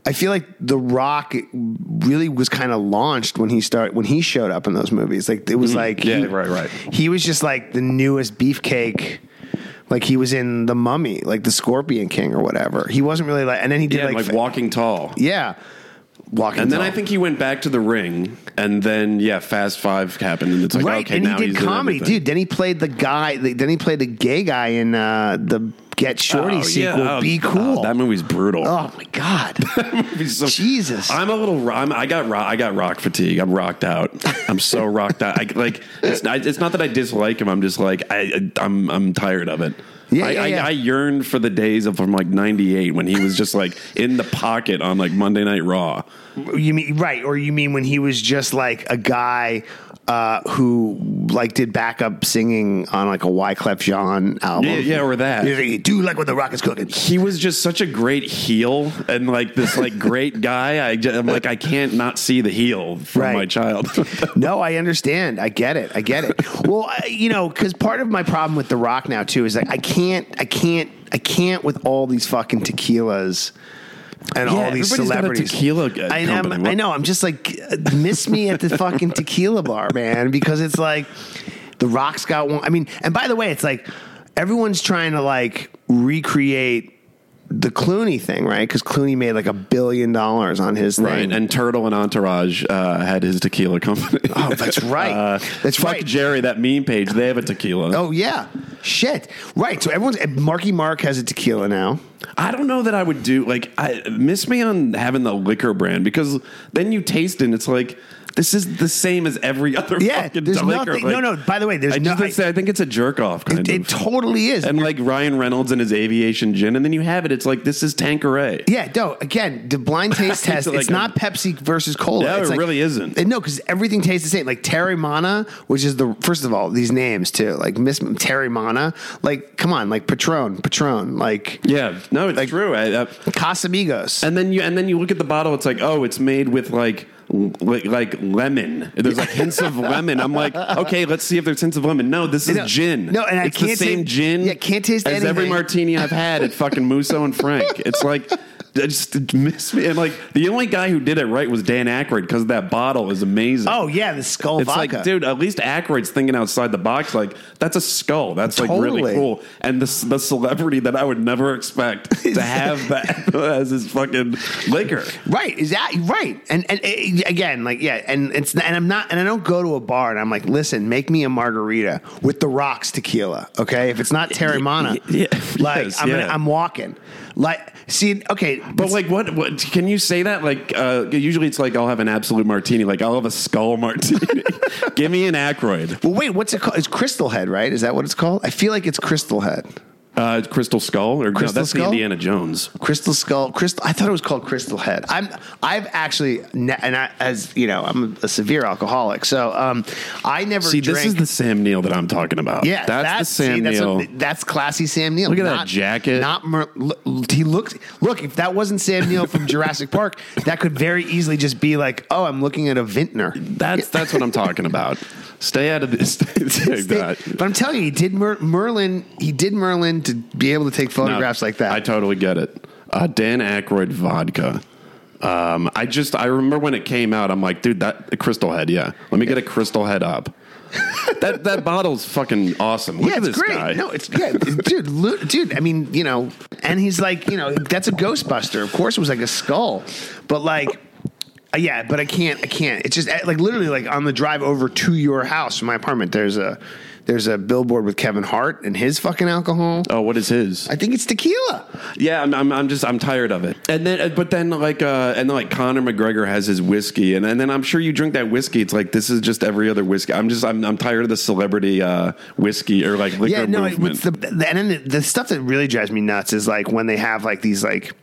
I feel like The Rock really was kind of launched when he started when he showed up in those movies. Like, it was like, Mm-hmm. Yeah, he, right, right. He was just like the newest beefcake. Like he was in The Mummy, like the Scorpion King or whatever. He wasn't really like, and then he did Yeah, like, like, Walking Tall. yeah, walking. Tall. And then. I think he went back to the ring, and then yeah, Fast Five happened, and it's like right, okay, and now he did comedy, dude. Then he played the guy. Then he played the gay guy in uh, the Get Shorty Oh, sequel. yeah. Oh, Be cool. oh, that movie's brutal. oh my god. So- Jesus. I'm a little. I'm, I got. ro- I got rock fatigue. I'm rocked out. I'm so rocked out. I, like it's. I, it's not that I dislike him. I'm just like I. I'm. I'm tired of it. Yeah, I, yeah, I, yeah. I yearned for the days of from like '98 when he was just like in the pocket on like Monday Night Raw. You mean right, or you mean when he was just like a guy uh, who like did backup singing on like a Wyclef Jean album? Yeah, yeah, or that. He's like, Do you like what the rock is cooking? He was just such a great heel and like this like great guy. I just, I'm like I can't not see the heel from Right. my child. No, I understand. I get it. I get it. well, I, you know, because part of my problem with The Rock now too is like I can't, I can't, I can't with all these fucking tequilas and Yeah, all these everybody's got a celebrities. tequila, I, am- I know. I'm just like miss me at the fucking tequila bar, man, because it's like The Rock's got one. I mean, and by the way, it's like everyone's trying to like recreate. The Clooney thing, right? Because Clooney made like a billion dollars on his thing. Right, and Turtle and Entourage uh, had his tequila company. Oh, that's right. Uh, That's fuck right. Jerry, that meme page. They have a tequila. Oh yeah, shit. Right. So everyone's Marky Mark has a tequila now. I don't know that I would do like I miss me on having the liquor brand because then you taste it and it's like this is the same as every other Yeah, fucking there's nothing- Like, no, no, by the way, there's I, no- just, I- say, I think it's a jerk off kind It, of. it totally is. and like Ryan Reynolds and his aviation gin, and then you have it. It's like this is Tanqueray. Yeah, no. Again, the blind taste test. like it's a- not Pepsi versus cola. No, it's it like- really isn't. No, because everything tastes the same. Like Teremana, which is the first of all these names too. Like Miss Terry Mana. Like come on, like Patron, Patron, like Yeah, no, it's true. I, I, Casamigos. and then you and then you look at the bottle. It's like, oh, it's made with like. Like, like lemon, there's like hints of lemon. I'm like, okay, let's see if there's hints of lemon. No, this is No, gin. no, and I it's the can't same taste- gin. yeah, can't taste as every martini I've had at fucking Musso and Frank. It's like, I just miss me. And like, the only guy who did it right was Dan Aykroyd because that bottle is amazing. oh yeah, the skull It's vodka. like, dude, at least Aykroyd's thinking outside the box. Like, that's a skull. That's like really cool. And the, the celebrity that I would never expect to have that as his fucking liquor. Right, is that right? And and uh, again, like yeah, and it's and I'm not and I don't go to a bar and I'm like, listen, make me a margarita with the rocks tequila, okay? If it's not Teremana, Yeah, like yes, I'm yeah. gonna, I'm walking. Like, see, okay, But like, what, what? Can you say that? Like, uh, usually it's like I'll have an Absolut martini. Like, I'll have a skull martini. Give me an Aykroyd. well, wait, what's it called? It's Crystal Head, right? Is that what it's called? I feel like it's Crystal Head. Uh, Crystal Skull, or no, Crystal that's the Indiana Jones. Crystal Skull, Crystal. I thought it was called Crystal Head. I'm, I've actually, ne- and I, as you know, I'm a severe alcoholic, so um, I never See, drank. this is the Sam Neill that I'm talking about. Yeah, that's, the Sam see, that's, what- that's classy Sam Neill. Look at that jacket. Not Mer, look, he looks. Look, if that wasn't Sam Neill from Jurassic Park, that could very easily just be like, oh, I'm looking at a vintner. that's that's what I'm talking about. Stay out of this. Take that. But I'm telling you, he did Mer, Merlin. He did Merlin to be able to take photographs No, like that. I totally get it. Uh, Dan Aykroyd vodka. Um, I just I remember when it came out. I'm like, dude, that Crystal Head. Yeah, let me get a Crystal Head up. that that bottle's fucking awesome. Look yeah, at it's this great. guy. No, it's yeah, dude, lo- dude. I mean, you know, and he's like, you know, that's a Ghostbuster. Of course, it was like a skull, but like, uh, yeah, but I can't, I can't. It's just uh, like literally like on the drive over to your house my apartment. There's a there's a billboard with Kevin Hart and his fucking alcohol. oh, what is his? I think it's tequila. Yeah, I'm, I'm, I'm just I'm tired of it. And then, uh, but then like, uh, and then like Conor McGregor has his whiskey, and, and then I'm sure you drink that whiskey. It's like this is just every other whiskey. I'm just I'm, I'm tired of the celebrity uh, whiskey or like liquor yeah, no, movement. it's the, the and then the, the stuff that really drives me nuts is like when they have like these like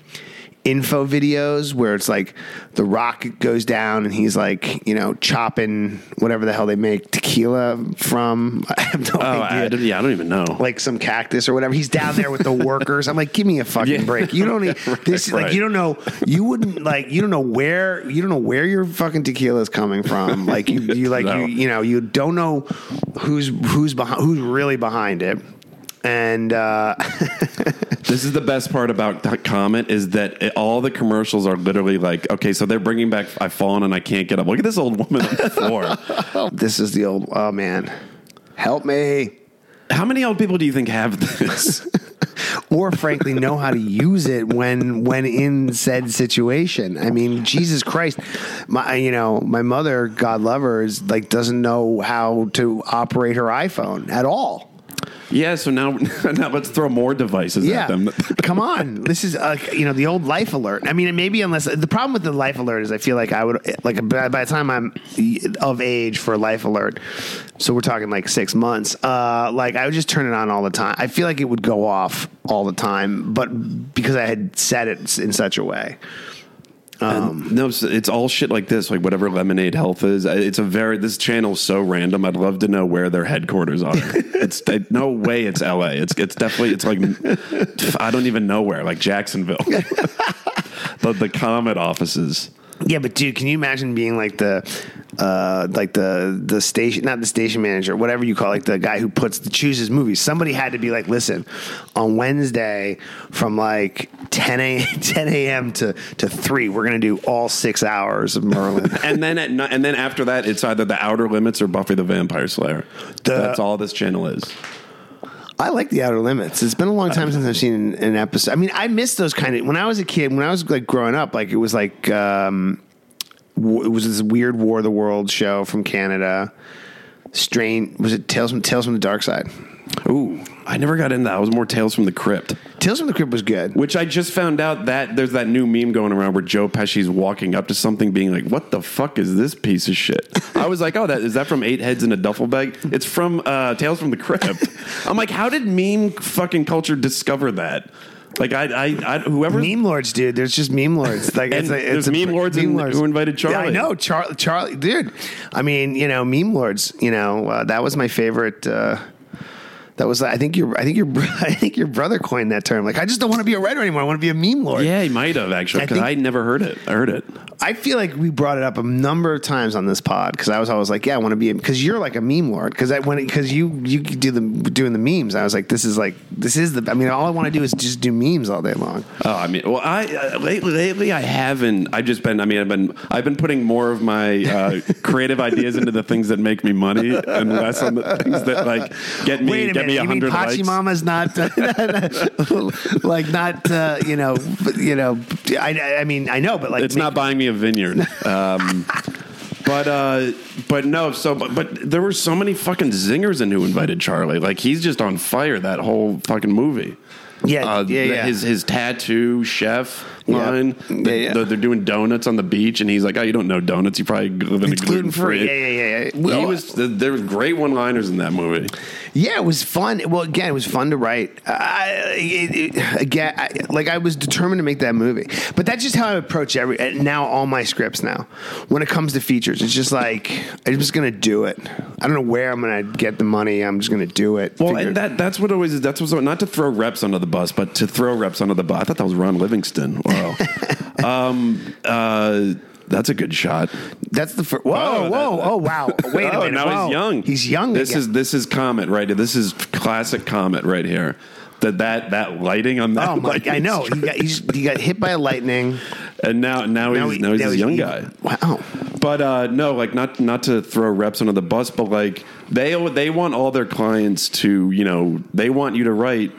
info videos where it's like the rock goes down and he's like you know chopping whatever the hell they make tequila from. I have no oh, I, idea. don't- yeah, I don't even know. like some cactus or whatever. He's down there with the workers. I'm like give me a fucking Yeah. break. You don't need this is like you don't know you wouldn't like you don't know where you don't know where your fucking tequila is coming from. Like you, you like No. you you know you don't know who's who's behind who's really behind it and uh This is the best part about that Comet is that it, all the commercials are literally like, okay, so they're bringing back I've fallen and I can't get up. Look at this old woman on the floor. this is the old oh man help me How many old people do you think have this? or frankly know how to use it when when in said situation. I mean, Jesus Christ, my you know my mother, God love her, is like doesn't know how to operate her iPhone at all. Yeah, so now now let's throw more devices Yeah, at them. come on. This is uh, you know the old life alert. I mean, maybe unless the problem with the life alert is I feel like I would like by, by the time I'm of age for life alert, so we're talking like six months. Uh, like I would just turn it on all the time. I feel like it would go off all the time, but because I had set it in such a way. Um, no, it's, it's all shit like this, like whatever Lemonade Health is. It's a very this channel is so random. I'd love to know where their headquarters are. it's it, no way it's L.A. It's it's definitely it's like I don't even know where, like Jacksonville. the the Comet offices. Yeah, but dude, can you imagine being like the, uh, like the the station, not the station manager, whatever you call, it, like the guy who puts the chooses movies. Somebody had to be like, listen, on Wednesday from like 10 a 10 a.m. to to three, we're gonna do all six hours of Merlin. And then at ni- and then after that, it's either the Outer Limits or Buffy the Vampire Slayer. The- That's all this channel is. I like the Outer Limits. It's been a long time since I've seen an, episode. I mean, I miss those kind of when I was a kid. When I was like growing up, like it was like um, it was this weird War of the World show from Canada. Strain was it Tales from Tales from the Dark Side? Ooh, I never got into that. I was more Tales from the Crypt, Tales from the Crypt was good. which I just found out that there's that new meme going around where Joe Pesci's walking up to something, being like, "What the fuck is this piece of shit?" I was like, "Oh, that is that from Eight Heads in a Duffel Bag?" It's from uh, Tales from the Crypt. I'm like, how did meme fucking culture discover that? Like, I, I, I whoever Meme lords, dude. There's just meme lords. Like it's a, it's there's a, meme lords in- who invited Yeah, I Charlie. know, Charlie. Charlie, dude. I mean, you know, meme lords. You know, uh, that was my favorite. Uh, that was, I think your, I think your, I think your brother coined that term. Like, I just don't want to be a writer anymore. I want to be a meme lord. Yeah, he might have actually I because think- I, never heard it. I heard it. I feel like we brought it up a number of times on this pod because I was always like, yeah, I want to be because you're like a meme lord because I when because you you do the doing the memes. I was like, this is like this is the. I mean, all I want to do is just do memes all day long. Oh, I mean, well, I uh, lately, lately I haven't. I've just been. I mean, I've been. I've been putting more of my uh, creative ideas into the things that make me money, and less on the things that like get me Wait a me a hundred Pachi likes. Mama's not like not uh, you know you know I I mean I know but like It's not buying me a vineyard. Um, but uh, but no. So but, but there were so many fucking zingers in Who Invited Charlie. Like he's just on fire. That whole fucking movie. Yeah, Uh, yeah, yeah. His his tattoo chef line. Yeah, The- yeah. the- they're doing donuts on the beach, and he's like, "Oh, you don't know donuts? You probably live in a gluten free. free." Yeah, yeah, yeah. He Well, was there was great one liners in that movie. Yeah, it was fun. Well, again, it was fun to write. I, it, it, again, I, like I was determined to make that movie, but that's just how I approach every now all my scripts. Now, when it comes to features, it's just like I'm just gonna do it. I don't know where I'm gonna get the money. I'm just gonna do it. Well, Figure- and that that's what always is. That's what's not to throw reps under the bus, but to throw reps under the bus. I thought that was Ron Livingston. Wow. um, uh, that's a good shot. that's the first. Whoa, Oh, whoa, that- oh wow! Wait a oh, minute. now Whoa. he's young. He's young. This again. is this is Comet right. This is classic Comet right here. That that that lighting on that. Oh my! I know. He got, he's, he got hit by a lightning. And now now he's now, he- he's a young he- guy. Wow. But uh, no, like not not to throw reps under the bus, but like they they want all their clients to you know they want you to write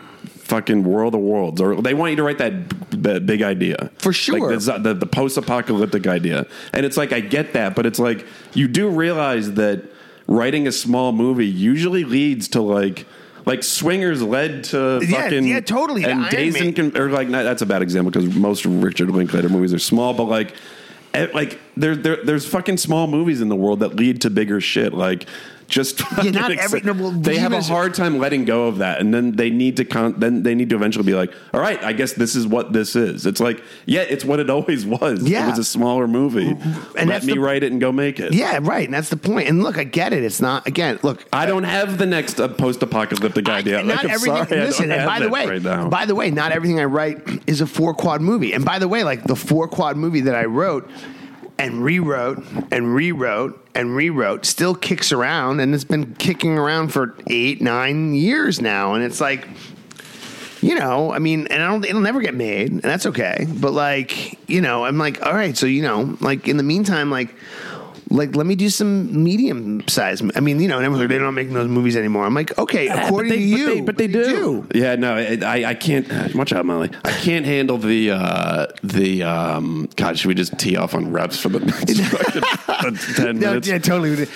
fucking World of Worlds or they want you to write that, that big idea For sure. like the, the, the post apocalyptic idea, and it's like I get that, but it's like you do realize that writing a small movie usually leads to like. Like swingers led to fucking yeah, totally. and Days and Con- or like not, that's a bad example because most Richard Linklater movies are small, but like like there, there there's fucking small movies in the world that lead to bigger shit. Like just not every- no, well, they have a hard time letting go of that, and then they need to con- then they need to eventually be like, all right, I guess this is what this is. It's like yeah, it's what it always was. Yeah. it was a smaller movie. And Let me the- write it and go make it. Yeah, right. And that's the point. And look, I get it. It's not again. Look, I don't have the next uh, post-apocalyptic idea. I- Like, not I'm everything. sorry, listen, and by the way, right now. by the way, not everything I write is a four quad movie. And by the way, like the four quad movie that I wrote and rewrote and rewrote and rewrote still kicks around, and it's been kicking around for eight, nine years now. And it's like. You know, I mean, and I don't. It'll never get made, and that's okay. But like, you know, I'm like, all right. So you know, like in the meantime, like, like let me do some medium size. I mean, you know, and everyone's like, they're not making those movies anymore. I'm like, okay, Yeah, according but they, to you, but they, but they do. Yeah, no, I, I I can't. Watch out, Molly. I can't handle the uh, the. Um, God, should we just tee off on reps for the next ten No, minutes? yeah, totally.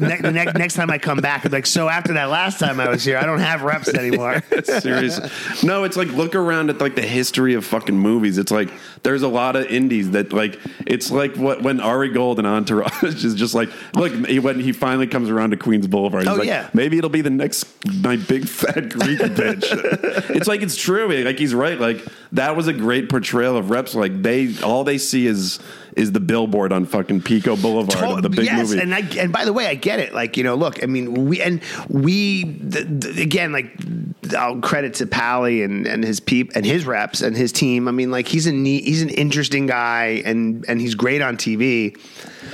next, next, next time I come back, I'm like, so after that last time I was here, I don't have reps anymore. Serious? No, it's like look around at like the history of fucking movies. It's like there's a lot of indies that like it's like what when Ari Gold and Entourage is just like look he, when he finally comes around to Queens Boulevard. He's Oh, like, yeah. maybe it'll be the next my big fat Greek bitch. it's like it's true. Like he's right. Like that was a great portrayal of reps. Like they all they see is is the billboard on fucking Pico Boulevard of the big yes, movie. and I, and by the way, I get it. Like you know, look, I mean, we and we th- th- again, like I'll credit to Pally and and his peep and his reps and his team. I mean, like he's a neat, he's an interesting guy and and he's great on TV.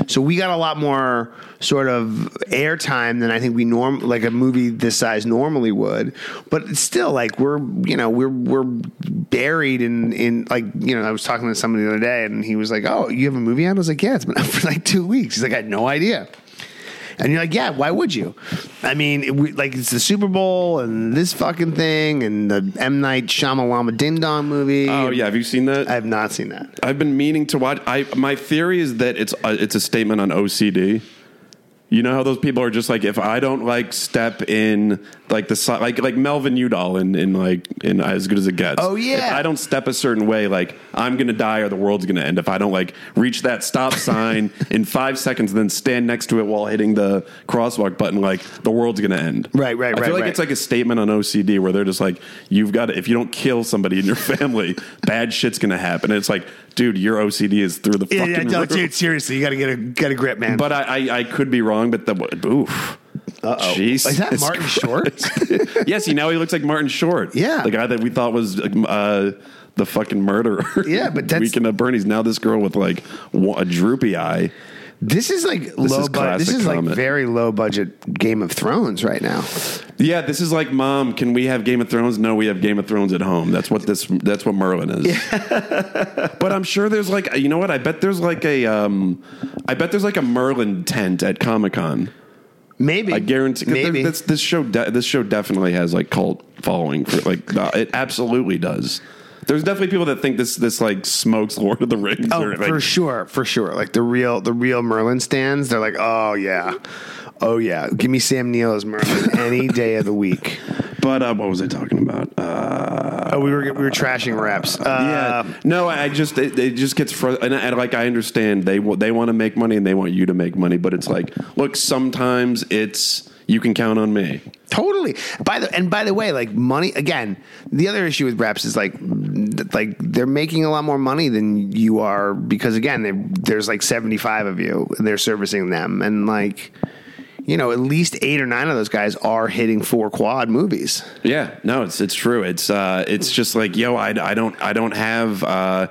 So we got a lot more sort of airtime than I think we norm like a movie this size normally would. But it's still, like we're you know we're we're buried in in like you know I was talking to somebody the other day and he was like, "Oh, you have a movie out?" I was like, "Yeah, it's been out for like two weeks." He's like, "I had no idea." And you're like, yeah, why would you? I mean, it, we, like it's the Super Bowl and this fucking thing and the M Night Shyamalama Ding Dong movie. oh yeah, have you seen that? I have not seen that. I've been meaning to watch. I my theory is that it's a, it's a statement on OCD. You know how those people are just like, if I don't like step in like the like like Melvin Udall in in like in as good as it gets. Oh, yeah. If I don't step a certain way, like I'm gonna die or the world's gonna end. If I don't like reach that stop sign in five seconds, and then stand next to it while hitting the crosswalk button, like the world's gonna end. Right, right, right. I feel like right. it's like a statement on OCD where they're just like, you've got to, if you don't kill somebody in your family, bad shit's gonna happen. And it's like, dude, your OCD is through the Yeah, fucking yeah, no, roof. dude, seriously, you got to get a get a grip, man. But I, I, I could be wrong, but the oof. Uh-oh. Jesus Is that Martin Short? yes, he now he looks like Martin Short. Yeah. the guy that we thought was uh, the fucking murderer. Yeah, but that's- Weekend at Bernie's. Now this girl with like a droopy eye. this is like low is budget. This classic is like Comet. very low budget Game of Thrones right now. Yeah, this is like, Mom, can we have Game of Thrones? No, we have Game of Thrones at home. That's what this. That's what Merlin is. but I'm sure there's like, you know what? I bet there's like a, um, I bet there's like a Merlin tent at Comic Con. Maybe I guarantee. Maybe This, this show. De- this show definitely has like cult following. For like, it absolutely does. There's definitely people that think this this like smokes Lord of the Rings. Oh, or, like, for sure, for sure. Like the real the real Merlin stands, they're like, oh yeah, oh yeah. Give me Sam Neill as Merlin any day of the week. But uh, what was I talking about? Uh, Oh, we were we were trashing reps. Uh, yeah, no, I just it, it just gets fr- and, and like I understand they they want to make money and they want you to make money, but it's like, look, sometimes it's you can count on me. Totally. By the and by the way, like money again. The other issue with reps is like, like they're making a lot more money than you are because again, they- there's like seventy five of you, and they're servicing them, and like, you know, at least eight or nine of those guys are hitting four quad movies. Yeah, no, it's it's true. It's uh, it's just like yo, I, I don't I don't have uh,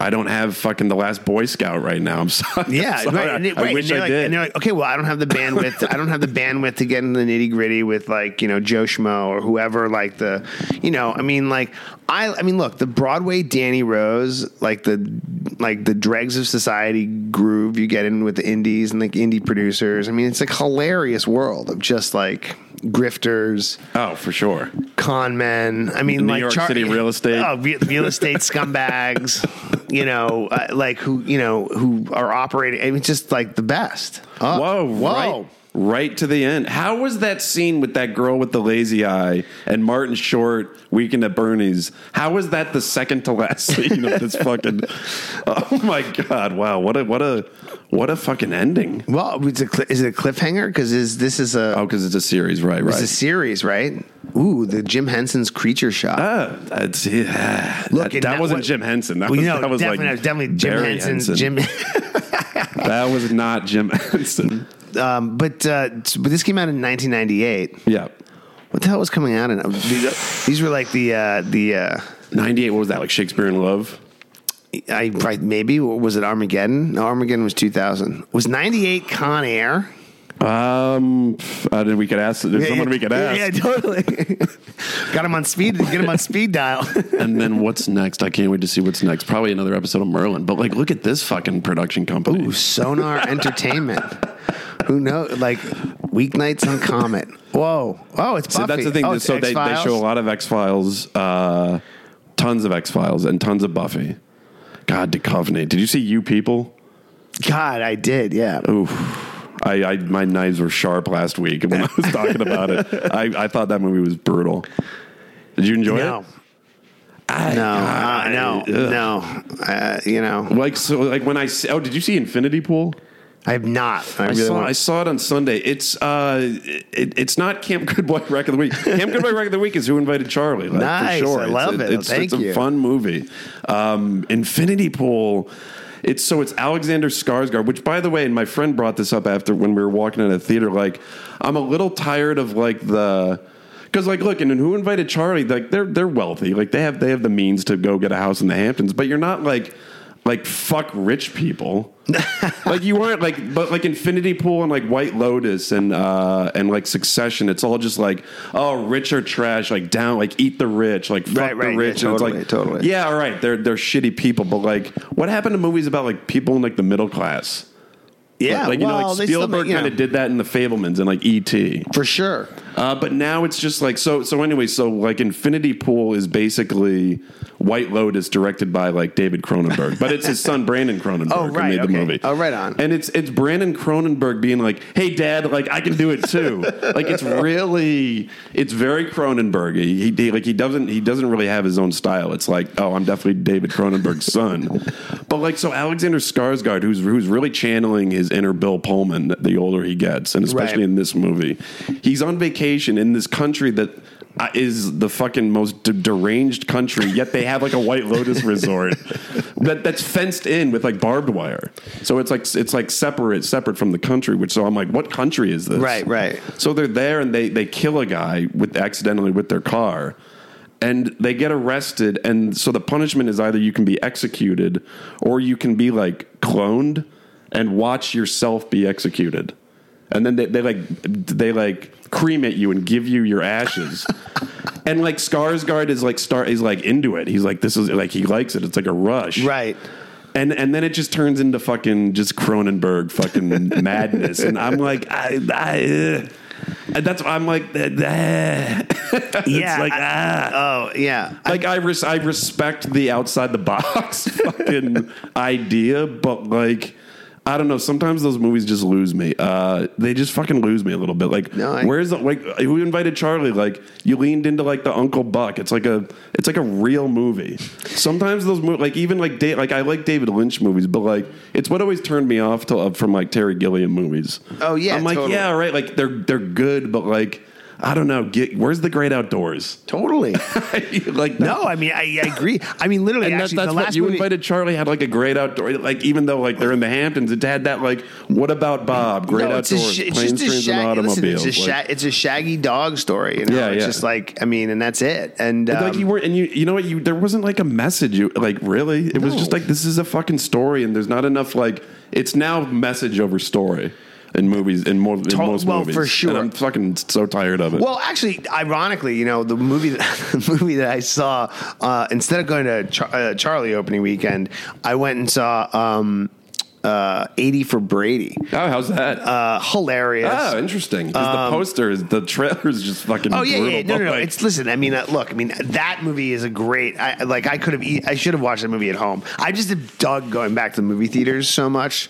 I don't have fucking the last Boy Scout right now. I'm sorry. Yeah, I'm sorry. right. And, I, wish I like, did. And they're like, okay, well, I don't have the bandwidth. I don't have the bandwidth to get in the nitty gritty with like you know Joe Schmo or whoever. Like the, you know, I mean, like I, I mean, look, the Broadway Danny Rose, like the, like the dregs of society groove you get in with the indies and like indie producers. I mean, it's a hilarious world of just like grifters, oh, for sure. con men. I mean, New like York City real estate. Oh, real estate scumbags. You know, uh, like who you know who are operating. I mean, just like the best. Oh, Whoa, whoa. Right, right to the end. How was that scene with that girl with the lazy eye and Martin Short weekend at Bernie's? How was that the second to last scene of this fucking? Oh my god! Wow, what a what a what a fucking ending. Well, is it, cli- is it a cliffhanger? Because is this is a Oh, because it's a series, right? Right. it's a series, right? Ooh, the Jim Henson's creature shot. Ah, that's yeah. Look, that, that that wasn't was- Jim Henson. That was, you know, that was definitely, like definitely Jim Barry Henson's Henson. Jim. That was not Jim Henson. Um, but uh, but this came out in 1998. Yeah, What the hell was coming out in? These, these were like the uh, the. Uh, ninety eight. What was that like? Shakespeare in Love. I probably, maybe was it Armageddon? No, Armageddon was 2000. Was 98 Con Air? Um, uh, we could ask. There's someone we could ask. Yeah, totally. Got him on speed. Get him on speed dial. And then what's next? I can't wait to see what's next. Probably another episode of Merlin. But like, look at this fucking production company. Ooh, Sonar Entertainment. Who knows? Like weeknights on Comet. Whoa. Oh, it's Buffy. So that's the thing. Oh, so they, they show a lot of X Files, uh, tons of X Files, and tons of Buffy. God, Duchovny. Did you see You People? God, I did. Yeah. Oof. I, I my knives were sharp last week when I was talking about it. I, I thought that movie was brutal. Did you enjoy No. it? I, No, uh, I- no, ugh. no. Uh, you know, Like so, like when I oh, did you see Infinity Pool? I have not. I, I really saw I saw it on Sunday. It's uh, it, it's not Camp Good Boy Wreck of the Week. Camp Good Boy Wreck of the Week is Who Invited Charlie. Like, Nice. for sure. I It's- love it. It's, Thank it's a fun movie. Um, Infinity Pool. It's so it's Alexander Skarsgård, which by the way, and my friend brought this up after when we were walking in a theater. Like, I'm a little tired of like the. Because like, look, and Who Invited Charlie? Like, they're they're wealthy. Like, they have they have the means to go get a house in the Hamptons. But you're not like like fuck rich people. like you aren't like, but like Infinity Pool and like White Lotus and uh and like Succession. It's all just like, oh, rich or trash. Like down, like eat the rich. Like fuck Right, right, the yeah, rich. and it's like, totally. Yeah, all right. They're they're shitty people. But like, what happened to movies about like people in like the middle class? yeah, like you well, know, like Spielberg you kind know, of did that in The Fabelmans and like E.T. for sure. Uh, but now it's just like so. So anyway, so like Infinity Pool is basically White Lotus, is directed by like David Cronenberg, but it's his son Brandon Cronenberg Oh, who right, made the movie. Oh, right on. And it's it's Brandon Cronenberg being like, "Hey, Dad, like I can do it too." like it's really it's very Cronenberg. He, he like he doesn't he doesn't really have his own style. It's like, oh, I'm definitely David Cronenberg's son. But like so, Alexander Skarsgård, who's who's really channeling his inner Bill Pullman the older he gets, and especially Right. in this movie, he's on vacation in this country that. Uh, is the fucking most de- deranged country, yet they have like a White Lotus resort that that's fenced in with like barbed wire. So it's like it's like separate separate from the country. Which so I'm like, what country is this? Right, right. So they're there and they they kill a guy with accidentally with their car, and they get arrested. And so the punishment is either you can be executed or you can be like cloned and watch yourself be executed. And then they, they like they like cremate you and give you your ashes. and like Skarsgård is like start is like into it. He's like this is like he likes it. It's like a rush. Right. And and then it just turns into fucking just Cronenberg fucking madness. And I'm like, I, I uh, and that's I'm like, uh, it's Yeah. like I- ah. oh, yeah. Like I res- I respect the outside the box fucking idea, but like I don't know. Sometimes those movies just lose me. Uh, they just fucking lose me a little bit. Like, No, I- where's the, like who invited Charlie? Like, you leaned into like the Uncle Buck. It's like a it's like a real movie. Sometimes those movies, like even like da- like I like David Lynch movies, but like it's what always turned me off to, uh, from like Terry Gilliam movies. Oh, yeah, I'm like totally. yeah, right. Like they're they're good, but like I don't know. Get where's the great outdoors? Totally. like No, I mean, I, I agree. I mean, literally, and that, actually, that's the what last you movie. invited Charlie had like a great outdoor like even though like they're in the Hamptons it had that like what about Bob great No, it's a outdoors sh- it's planes just a trains and. Listen, automobiles it's a like, sha- it's a shaggy dog story. You know? Yeah, it's yeah. just like I mean, and that's it. And And, like um, you weren't and you you know what you there wasn't like a message you like really it was just like this is a fucking story and there's not enough like it's now message over story in movies in, more, in To- most well, movies for sure. and I'm fucking so tired of it Well, actually, ironically, you know, the movie that, the movie that I saw uh, instead of going to Char- uh, Charlie opening weekend, I went and saw um, uh, 80 for Brady. oh how's that Uh, hilarious. oh interesting 'Cause the poster is the trailer is just fucking Oh yeah, brutal, yeah, no, no, no. like- It's listen. I mean, uh, look. I mean, that movie is a great. I like. I could have. E- I should have watched that movie at home. I just have dug going back to the movie theaters so much.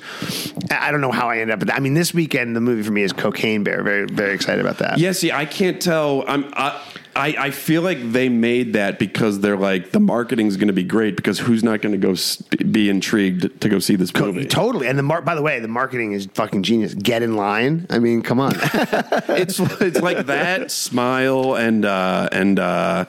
I don't know how I ended up. But I mean, this weekend the movie for me is Cocaine Bear. Very, very excited about that. Yeah, see, I can't tell. I'm. I, I, I feel like they made that because they're like the marketing's going to be great because who's not going to go s- be intrigued to go see this Co- movie? Totally. And the mar- by the way, the marketing is fucking genius. Get in line. I mean, come on. it's it's like that smile and uh, and uh,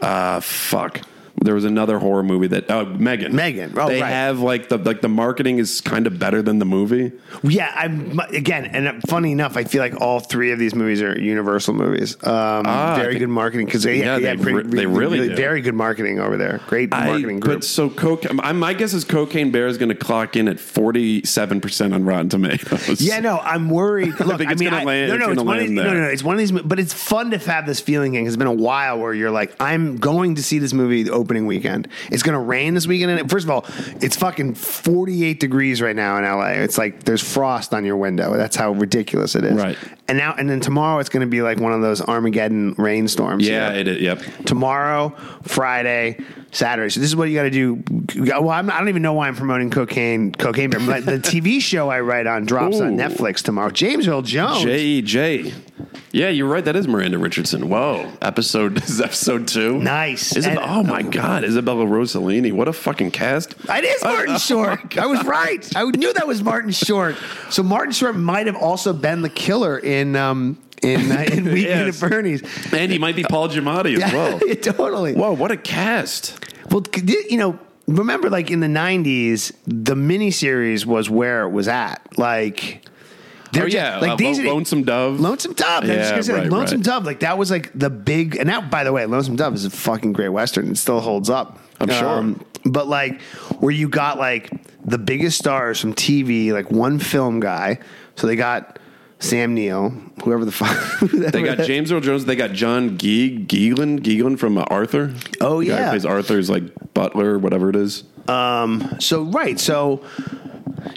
uh, fuck. There was another horror movie that uh, Megan. Megan. Oh, they right. have like the like the marketing is kind of better than the movie. yeah. I'm again, and funny enough, I feel like all three of these movies are Universal movies. Um, Ah, very think- good marketing because they, Yeah, they pretty- re- they really do. very good marketing over there. Great I, marketing group. but so coke. My, my guess is Cocaine Bear is going to clock in at forty seven percent on Rotten Tomatoes. Yeah, no, I'm worried. Look, I, it's mean, I, land- no, it's no, it's gonna one of these, no, no, it's one of these, but it's fun to have this feeling. Because it's been a while where you're like, I'm going to see this movie the opening weekend. It's going to rain this weekend, and first of all, it's fucking 48 degrees right now in LA. It's like there's frost on your window. That's how ridiculous it is. Right. And now, and then tomorrow, it's going to be like one of those Armageddon rainstorms. yeah, here. it is. Yep. tomorrow, Friday, Saturday. So this is what you got to do. Well, I'm I don't even know why I'm promoting cocaine. Cocaine, but the TV show I write on drops on Netflix tomorrow. James Earl Jones. J E J. Yeah, you're right. That is Miranda Richardson. Whoa, episode is episode two. Nice. Isabel, And- oh my oh. God, Isabella Rossellini. What a fucking cast. It is Martin Oh, Short. I was right. I knew that was Martin Short. So Martin Short might have also been the killer in um, in uh, in Weekend Yes. at Bernie's. And he might be Paul Giamatti as well. Yeah, totally. Whoa, what a cast. Well, you know, remember, like in the '90s, the miniseries was where it was at. Like, they're Oh, just- yeah, like uh, these, Lonesome Dove. Lonesome Dove. I was Yeah, gonna say, like, right, Lonesome right. Dove. Like that was like the big. And that, by the way, Lonesome Dove is a fucking great western. It still holds up. Um, I'm sure. but like, where you got like the biggest stars from TV, like one film guy. So they got Sam Neill, whoever the fuck. They got James Earl Jones. They got John Geeg, Geelan, Geelan from uh, Arthur. Oh, The yeah. plays Arthur's like butler, whatever it is. Um. So right, so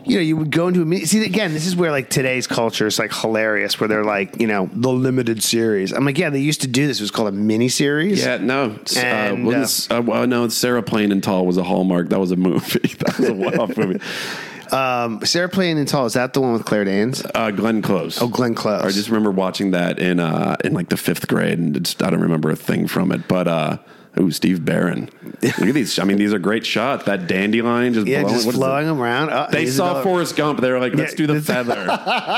you know, you would go into a mini. See, again, this is where like today's culture is like hilarious, where they're like, you know, the limited series. I'm like, yeah, they used to do this. It was called a mini series. Yeah, no. And, uh, uh, uh, well, no, Sarah Plain and Tall was a Hallmark. That was a movie. that was a one-off movie. Um, Sarah Plain and Tall is that the one with Claire Danes? Uh, Glenn Close. Oh, Glenn Close. I just remember watching that in uh, in like the fifth grade, and it's, I don't remember a thing from it. But uh, ooh, Steve Barron. Look at these. I mean, these are great shots. That dandelion just yeah, blowing. just what is flowing it? them around. Oh, They saw another- Forrest Gump. They were like, "Let's do the feather."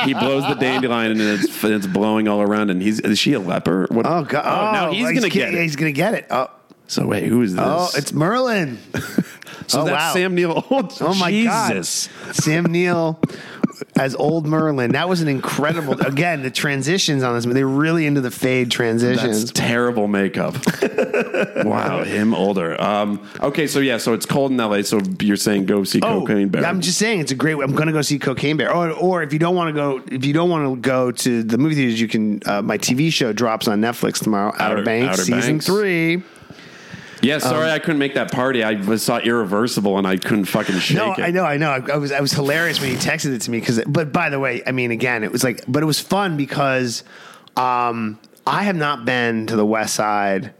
he blows the dandelion, and it's it's blowing all around. And he's is she a leper? What? Oh god! Oh, now he's, gonna get yeah, it. He's gonna get it. Oh, So wait, who is this? oh, it's Merlin. so oh, that's wow. Sam Neill. Oh, Oh my Jesus. god! Sam Neill as old Merlin. That was an incredible. Again, the transitions on this. They're really into the fade That's transitions. terrible makeup. wow, him older. Um, okay, so yeah, so it's cold in LA. So you're saying go see Cocaine Bear? Oh, I'm just saying it's a great. I'm going to go see Cocaine Bear. Or, or if you don't want to go, if you don't want to go to the movie theaters, you can. Uh, my TV show drops on Netflix tomorrow. Outer, Outer- Banks Outer season Banks. three. Yeah, sorry, I couldn't make that party. I saw Irreversible and I couldn't fucking shake No, it. I know, I know. I, I was, I was hilarious when you texted it to me because. But by the way, I mean, again, it was like, but it was fun because um, I have not been to the West Side.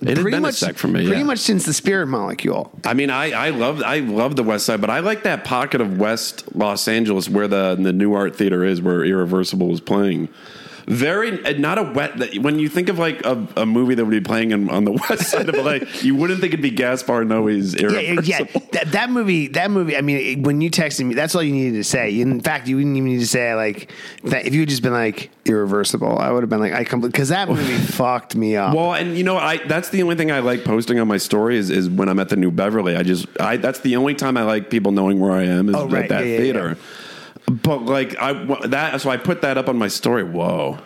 It a sec for me. Pretty yeah. much since the Spirit Molecule. I mean, I, I love I love the West Side, but I like that pocket of West Los Angeles where the the Nuart Theater is, where Irreversible was playing. Very not a wet. When you think of like a, a movie that would be playing in, on the west side of LA, you wouldn't think it'd be Gaspar Noé's Yeah, Irreversible. yeah, yeah. That, that movie, that movie. I mean, it- when you texted me, that's all you needed to say. In fact, you wouldn't even need to say like that. If you had just been like irreversible, I would have been like, I because that movie fucked me up. Well, and you know, I that's the only thing I like posting on my story is, is when I'm at the New Beverly. I just I that's the only time I like people knowing where I am is Oh, right. at that Yeah, yeah, theater. But like I that so I put that up on my story. Whoa,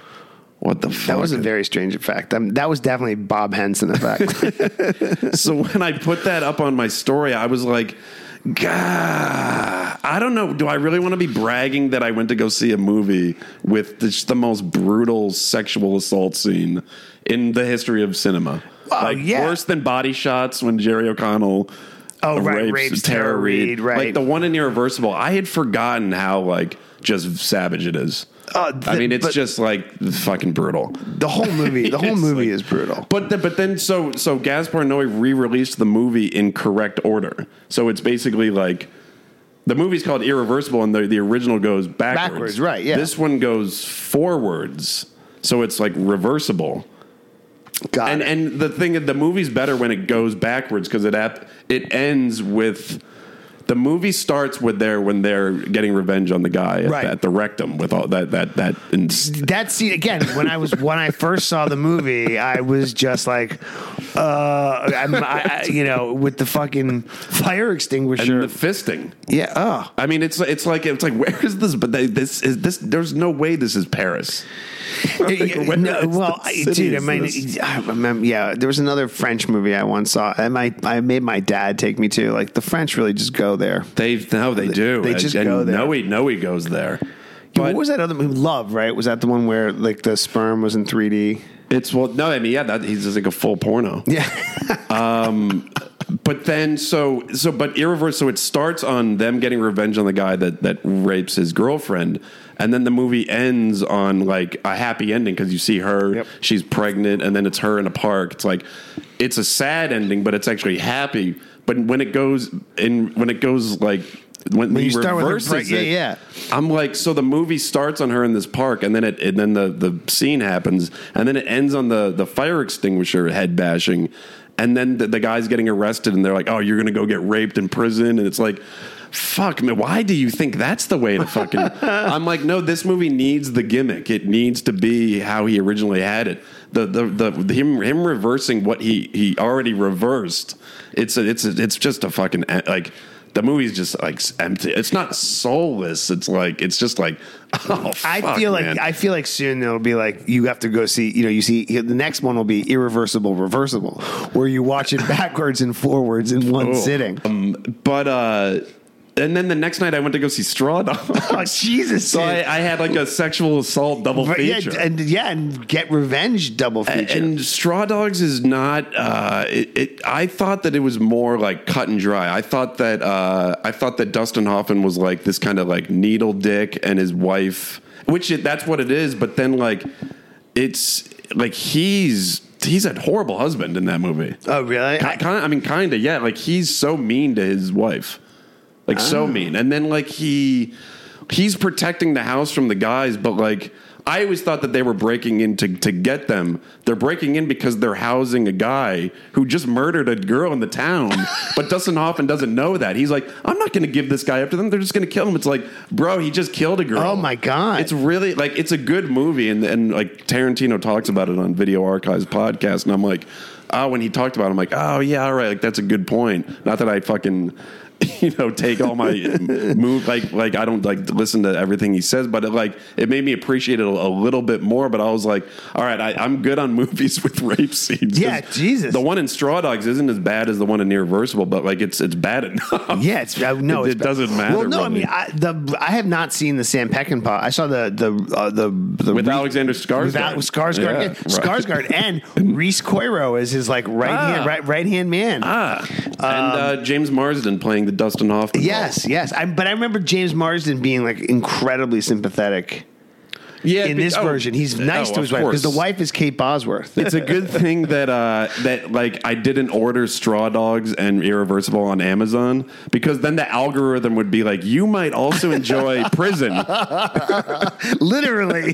what the fuck? that was a very strange effect. Um, that was definitely Bob Henson effect. so when I put that up on my story, I was like, God, I don't know. Do I really want to be bragging that I went to go see a movie with the, just the most brutal sexual assault scene in the history of cinema? Oh, like yeah. worse than body shots when Jerry O'Connell. Oh, right, rapes rapes Tara Tara Reid. Reid, right. Like the one in Irreversible, I had forgotten how like just savage it is. Uh, I mean, it's just like fucking brutal. the whole movie, the whole movie like- is brutal. But the, but then so so Gaspar Noé re-released the movie in correct order. So it's basically like the movie's called Irreversible, and the the original goes backwards. Backwards, right, yeah. This one goes forwards, so it's like reversible. God, And and the thing, is, the movie's better when it goes backwards because it ap- it ends with. The movie starts with their when they're getting revenge on the guy at, Right. at the rectum with all that that that and that scene again when I was when I first saw the movie, I was just like, uh, I, you know, with the fucking fire extinguisher. and the fisting. yeah, oh, I mean, it's it's like it's like where is this? But they, this is this. There's no way this is Paris. No, well, I, dude, I mean. I remember. Yeah, there was another French movie I once saw, and my I made my dad take me to. Like the French really just go there. they no, they do. they just and go there. Noe Noe goes there. what But was that other movie? Love, right? Was that the one where like the sperm was in 3D? it's well, no, I mean, yeah, that he's just like a full porno. Yeah, um, But then, so so, but irreversible. So it starts on them getting revenge on the guy that that rapes his girlfriend, and then the movie ends on like a happy ending because you see her, Yep. she's pregnant, and then it's her in a park. It's like it's a sad ending, but it's actually happy. But when it goes in, when it goes like when, When he you start with her yeah, yeah. I'm like, so the movie starts on her in this park, and then it, and then the the scene happens, and then it ends on the the fire extinguisher head bashing, and then the, the guy's getting arrested, and they're like, oh, you're gonna go get raped in prison, and it's like. Fuck man, why do you think that's the way to fucking? I'm like, no, this movie needs the gimmick. It needs to be how he originally had it. The the the him him reversing what he he already reversed. It's a, it's a, it's just a fucking like the movie's just like empty. It's not soulless. It's like it's just like oh. I fuck, feel like man. I feel like soon it'll be like you have to go see. You know, you see the next one will be irreversible, reversible, where you watch it backwards and forwards in one Oh. sitting. but uh, and then the next night I went to go see Straw Dogs. Oh Jesus! So I, I had like a sexual assault double But yeah, feature. and yeah, and get revenge double feature. and Straw Dogs is not. Uh, it, it, I thought that it was more like cut and dry. I thought that uh, I thought that Dustin Hoffman was like this kind of like needle dick, and his wife, which it, that's what it is. But then like it's like he's he's a horrible husband in that movie. oh really? Ki- kind I mean, kind of, yeah. Like he's so mean to his wife, like Oh. so ah. mean. And then like he he's protecting the house from the guys, but like I always thought that they were breaking in to, to get them. They're breaking in because they're housing a guy who just murdered a girl in the town. but Dustin Hoffman doesn't know that. He's like, I'm not going to give this guy up to them. They're just going to kill him. It's like, bro, he just killed a girl. Oh, my God. It's really like it's a good movie, and and like Tarantino talks about it on Video Archives podcast, and I'm like, oh, when he talked about, it, I'm like, oh yeah, all right, like that's a good point. Not that I fucking. You know, take all my move like like I don't like listen to everything he says, but it like it made me appreciate it a, a little bit more. But I was like, all right, I, I'm good on movies with rape scenes. Yeah, Jesus. The one in Straw Dogs isn't as bad as the one in Irreversible, but like it's it's bad enough. Yeah, it's uh, no, It- it's it doesn't matter, Well, no, I mean, I, the I have not seen the Sam Peckinpah. I saw the the uh, the, the With Re- Alexander Skarsgård. Without Skarsgård, Yeah, yeah, right. Skarsgård, and Rhys Coiro is his like right Ah. hand right right hand man. Ah, and uh, James Marsden playing the Dustin Hoffman. Yes, yes. I, but I remember James Marsden being like incredibly sympathetic yeah. in be- this oh, version. He's nice oh, to his wife because the wife is Kate Bosworth. It's a good thing that uh, that like I didn't order Straw Dogs and Irreversible on Amazon because then the algorithm would be like, you might also enjoy prison. Literally,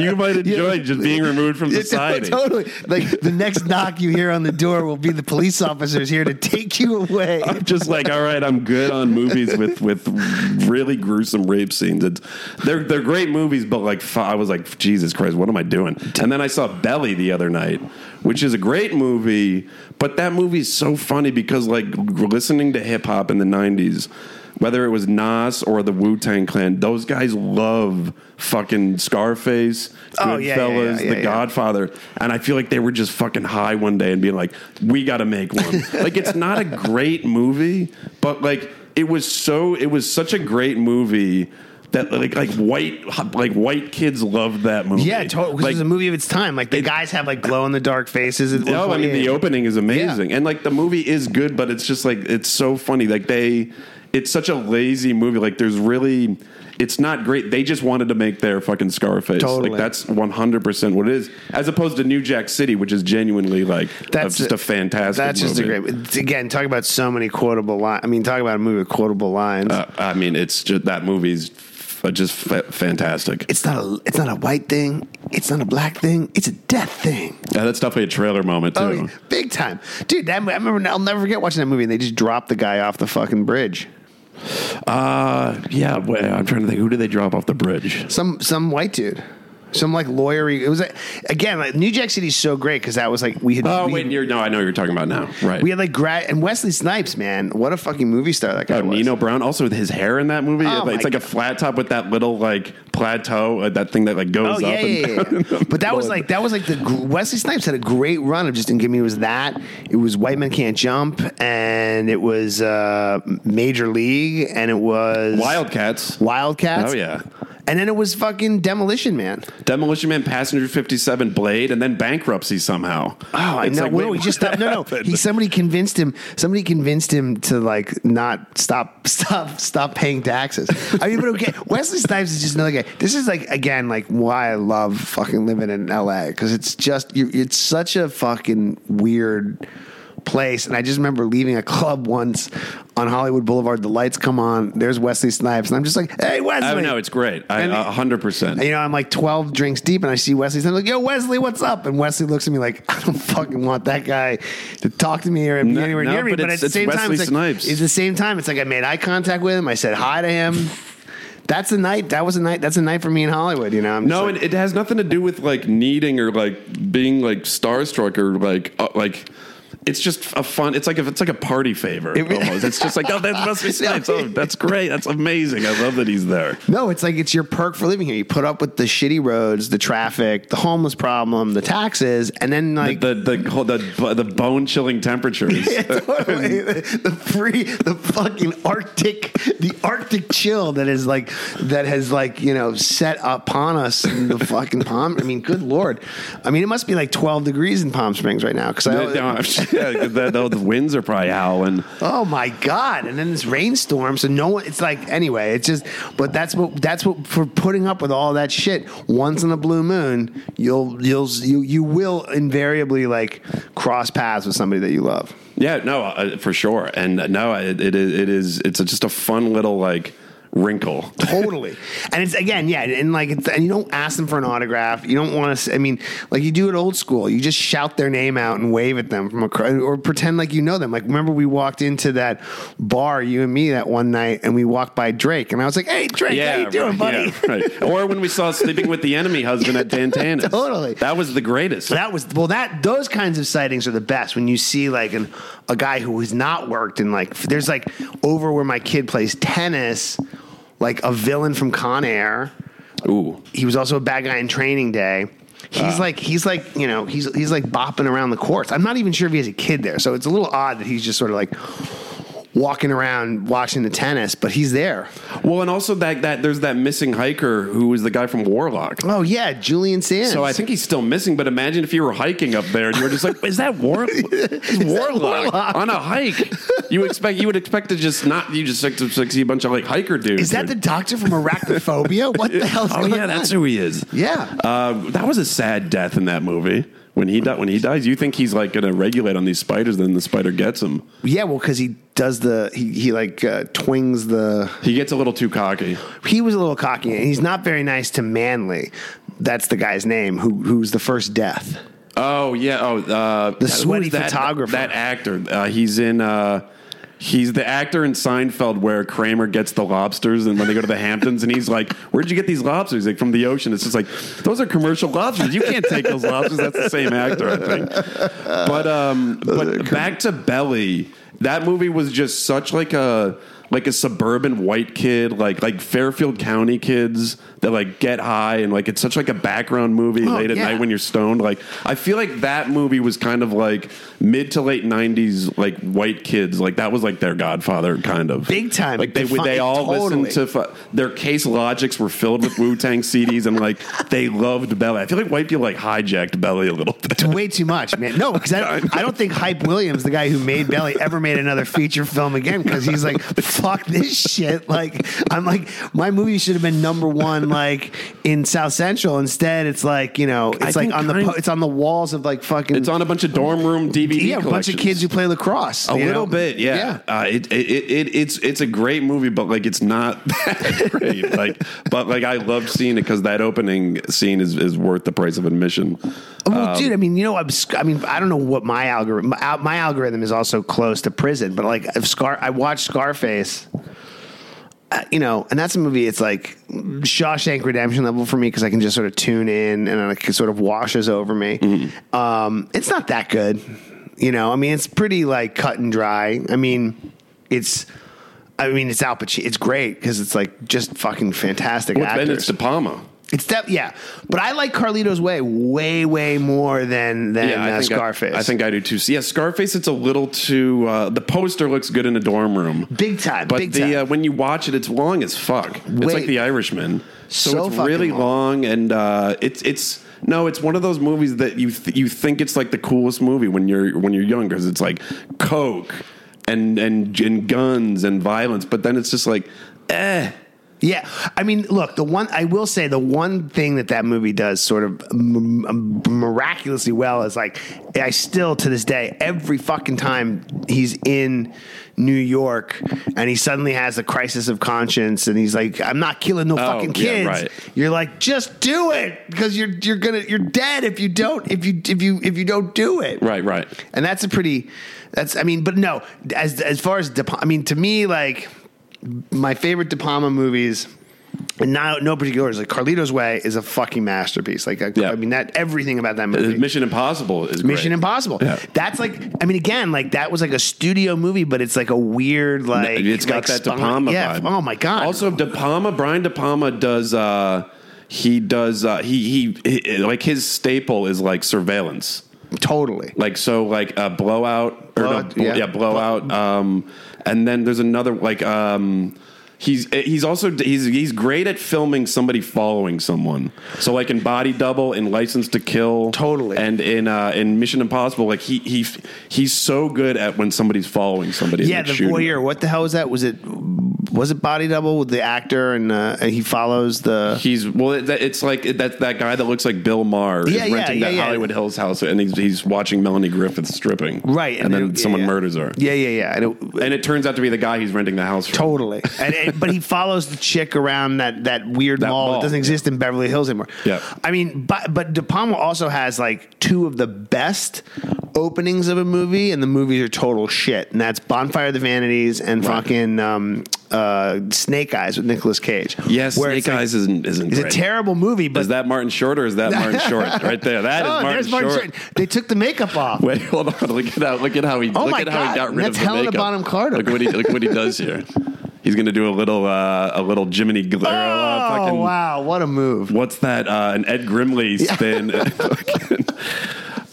You might enjoy just being removed from It's- society. totally. Like the next knock you hear on the door will be the police officers here to take you away. I'm just like, all right, I'm good on movies with with really gruesome rape scenes. It's, they're they're great movies, but like fu- I was like, Jesus Christ, what am I doing? And then I saw Belly the other night, which is a great movie, but that movie is so funny because like listening to hip hop in the '90s. Whether it was Nas or the Wu Tang Clan, those guys love fucking Scarface, Oh, yeah, yeah, yeah, yeah, The. Godfather, and I feel like they were just fucking high one day and being like, "We got to make one." like it's not a great movie, but like it was so it was such a great movie that like like white like white kids loved that movie. Yeah, totally. Because Like, it was a movie of its time. Like the guys have like glow in the dark faces. It no, I mean the opening is amazing, and like the movie is good, but it's just like it's so funny. Like they, it's such a lazy movie. Like there's really, it's not great. They just wanted to make their fucking Scarface. Totally. Like that's 100 percent what it is, as opposed to New Jack City, which is genuinely like That's just a, fantastic. That's just a movie. great. Again, talk about so many quotable lines. I mean, talk about a movie with quotable lines. Uh, I mean, it's just that movie's just fa- fantastic. it's not a. It's not a white thing. It's not a black thing. It's a death thing. Yeah, that's definitely a trailer moment too. Oh, yeah, big time, dude. That, I remember. I'll never forget watching that movie. and They just dropped the guy off the fucking bridge. Uh, yeah. Wait, I'm trying to think. Who did they drop off the bridge? Some some white dude. Some like lawyery. It was like, again like New Jack City's so great because that was like we had. Oh we, wait, you're, no, I know what you're talking about now. Right. we had like grad and Wesley Snipes, man. What a fucking movie star that guy Oh, was. Nino Brown. Also, with his hair in that movie, Oh, it's like a flat top with that little like plateau, uh, that thing that like Oh goes yeah, up. yeah, and yeah. But that was like that was like the Wesley Snipes had a great run of just. And give me was that it was White Men Can't Jump, and it was uh, Major League, and it was Wildcats, Wildcats. Oh, yeah. And then it was fucking Demolition Man. Demolition Man, Passenger 57, Blade, and then bankruptcy somehow. Oh, I It's know. like, well, wait, he just stopped. No, no. He somebody convinced him. Somebody convinced him to like not stop, stop, stop paying taxes. I mean, but okay. Wesley Snipes is just another guy. This is like again, like why I love fucking living in L.A. because it's just you, it's such a fucking weird place. And I just remember leaving a club once on Hollywood Boulevard. The lights come on. There's Wesley Snipes, and I'm just like, hey, Wesley. I know it's great. I, hundred percent. You know, I'm like 12 drinks deep, and I see Wesley. I'm like, "Yo, Wesley, what's up?" And Wesley looks at me like, "I don't fucking want that guy to talk to me or be No, anywhere no, near me." but But, it's- at the it's same time, Wesley it's like, Snipes. at the same time, it's like I made eye contact with him. I said hi to him. That's a night. That was a night. That's a night for me in Hollywood. You know, I'm No, like, it, it has nothing to do with like needing or like being like starstruck or like uh, like. It's just a fun. It's like if it's like a party favor. It almost. It's just like oh, that must be nice. Oh, that's great. That's amazing. I love that he's there. No, it's like it's your perk for living here. You put up with the shitty roads, the traffic, the homeless problem, the taxes, and then like The the whole- the the bone chilling temperatures. totally. the, the free, the fucking Arctic, the Arctic chill that is like that has like you know set upon us in the fucking Palm. I mean, good lord. I mean, it must be like twelve degrees in Palm Springs right now because I. yeah, the, the, the winds are probably howling. Oh my god! And then this rainstorm, so no one. It's like anyway. It's just, but that's what that's what for putting up with all that shit. Once in a blue moon, you'll you'll you you will invariably like cross paths with somebody that you love. Yeah, no, uh, for sure. And uh, no, it, it is it is it's a, just a fun little like wrinkle. totally. And it's again, yeah, and like, it's, and you don't ask them for an autograph. You don't want to. I mean, like you do it old school. You just shout their name out and wave at them from across, or pretend like you know them. Like remember we walked into that bar, you and me, that one night, and we walked by Drake, and I was like, "Hey, Drake, how you doing, buddy?" yeah, right. Or when we saw Sleeping with the Enemy husband at Dan Tana's. Totally. That was the greatest. That was well. That those kinds of sightings are the best when you see like an a guy who has not worked in like there's like over where my kid plays tennis, like a villain from Con Air. Ooh. He was also a bad guy in Training Day. He's ah. like he's like you know he's he's like bopping around the courts. I'm not even sure if he has a kid there, so it's a little odd that he's just sort of like walking around watching the tennis, but he's there. Well, and also that that there's that missing hiker who was the guy from Warlock. Oh yeah, Julian Sands. So I think he's still missing. But imagine if you were hiking up there and you were just like, "Is that War- it's Warlock, Warlock? on a hike?" You expect you would expect to just not you just like to see a bunch of like hiker dudes. is that the doctor from Arachnophobia? What the hell? Oh yeah, on? that's who he is. Yeah. uh, that was a sad death in that movie. When he di- when he dies, you think he's like going to regulate on these spiders, then the spider gets him. Yeah, well, because he does the he he like uh, twings the. He gets a little too cocky. He was a little cocky, and he's not very nice to Manley. That's the guy's name. Who who's the first death? Oh yeah. Oh, uh, the sweaty photographer. That actor. Uh, he's in. Uh, he's the actor in Seinfeld where Kramer gets the lobsters, and when they go to the Hamptons, and he's like, "Where'd you get these lobsters?" He's like, "From the ocean." It's just like those are commercial lobsters. You can't take those lobsters. That's the same actor, I think. But um, but back to Belly. That movie was just such like a like a suburban white kid, like like Fairfield County kids that like get high and like it's such like a background movie Oh, late at yeah. night when you're stoned. Like I feel like that movie was kind of like mid to late '90s like white kids. Like that was like their Godfather kind of Big time. Like they they all totally. listened to fu- their Case Logics were filled with Wu Tang CDs and like they loved Belly. I feel like white people like hijacked Belly a little bit. Way too much, man. No, because I, I don't think Hype Williams, the guy who made Belly, ever made another feature film again. Because he's like, fuck this shit. Like, I'm like, my movie should have been number one, like in South Central. Instead, it's like, you know, it's like on the kind- po- it's on the walls of like fucking. It's on a bunch of dorm room DVD. yeah, a bunch of kids who play lacrosse. A little know? bit, yeah. Uh, it, it, it, it it's it's a great movie, but like it's not that great. like, but like I loved seeing it because that opening scene is, is worth the price of admission. Well, dude, I mean, you know, I'm, I mean, I don't know what my algorithm. My, my algorithm is also close to prison, but like, if Scar, I watched Scarface. Uh, you know, and that's a movie. It's like Shawshank Redemption level for me because I can just sort of tune in and it sort of washes over me. Um, it's not that good, you know. I mean, it's pretty like cut and dry. I mean, it's. I mean, it's Al Pacino. It's great because it's like just fucking fantastic Well, then actors. it's De Palma. It's that, yeah. But I like Carlito's Way way, way more than than Yeah, I uh, Scarface. I, I think I do too. So, yeah, Scarface. It's a little too. Uh, the poster looks good in a dorm room, big time, but big the time. uh, when you watch it, it's long as fuck. It's Wait. like The Irishman. So, So it's really long. long, and uh, it's it's no, it's one of those movies that you th- you think it's like the coolest movie when you're when you're young because it's like coke and and and guns and violence, but then it's just like eh. Yeah, I mean, look, the one I will say, the one thing that that movie does sort of m- m- miraculously well is like, I still to this day, every fucking time he's in New York and he suddenly has a crisis of conscience and he's like, I'm not killing no oh, fucking yeah, kids. right. You're like, just do it because you're you're gonna you're dead if you don't if you if you if you don't do it. Right, right. and that's a pretty that's i mean but no as as far as i mean to me like my favorite de palma movies And now, no particular order. Like Carlito's Way is a fucking masterpiece. Like, I, Yeah. I mean, that everything about that movie. Mission Impossible is Mission great. Impossible. Yeah. That's like, I mean, again, like that was like a studio movie, but it's like a weird, like it's got like that De Palma Yeah. vibe. Oh my god. Also, De Palma, Brian De Palma does. uh He does. uh he, he he like his staple is like surveillance. totally. Like so, like uh, blowout or no, Blowout, bl- yeah. yeah. blowout. Um, and then there's another like um, he's he's also he's he's great at filming somebody following someone. So like in Body Double, in License to Kill, Totally. and in uh, in Mission Impossible, like he he he's so good at when somebody's following somebody. Yeah, the shooting voyeur. What the hell was that? Was it was it Body Double with the actor and uh, he follows the He's well. It, it's like that that guy that looks like Bill Maher Yeah, is yeah, renting yeah, that yeah. Hollywood Hills house, and he's he's watching Melanie Griffith stripping, right, And, then it- someone murders her, Yeah, yeah, yeah. And it- and it turns out to be the guy he's renting the house from. Totally, and, and- but he follows the chick around that that weird That mall, that doesn't exist in Beverly Hills anymore. Yeah. I mean, but but De Palma also has like two of the best openings of a movie, and the movies are total shit. And that's Bonfire of the Vanities and Right. fucking um, uh, Snake Eyes with Nicolas Cage. Yes, Where Snake like- Eyes isn't isn't It's a terrible movie, but Is that Martin Short or is that Martin Short right there? That is oh, Martin, Martin Short. Short. They took the makeup off. Wait, hold on. Look at how look at how he Oh look my at how he got rid that's of the Helena makeup. Bonham Carter. Look what he look what he does here. He's gonna do a little uh, a little Jiminy Gl- Oh uh, fucking wow, what a move! what's that? Uh, an Ed Grimley spin.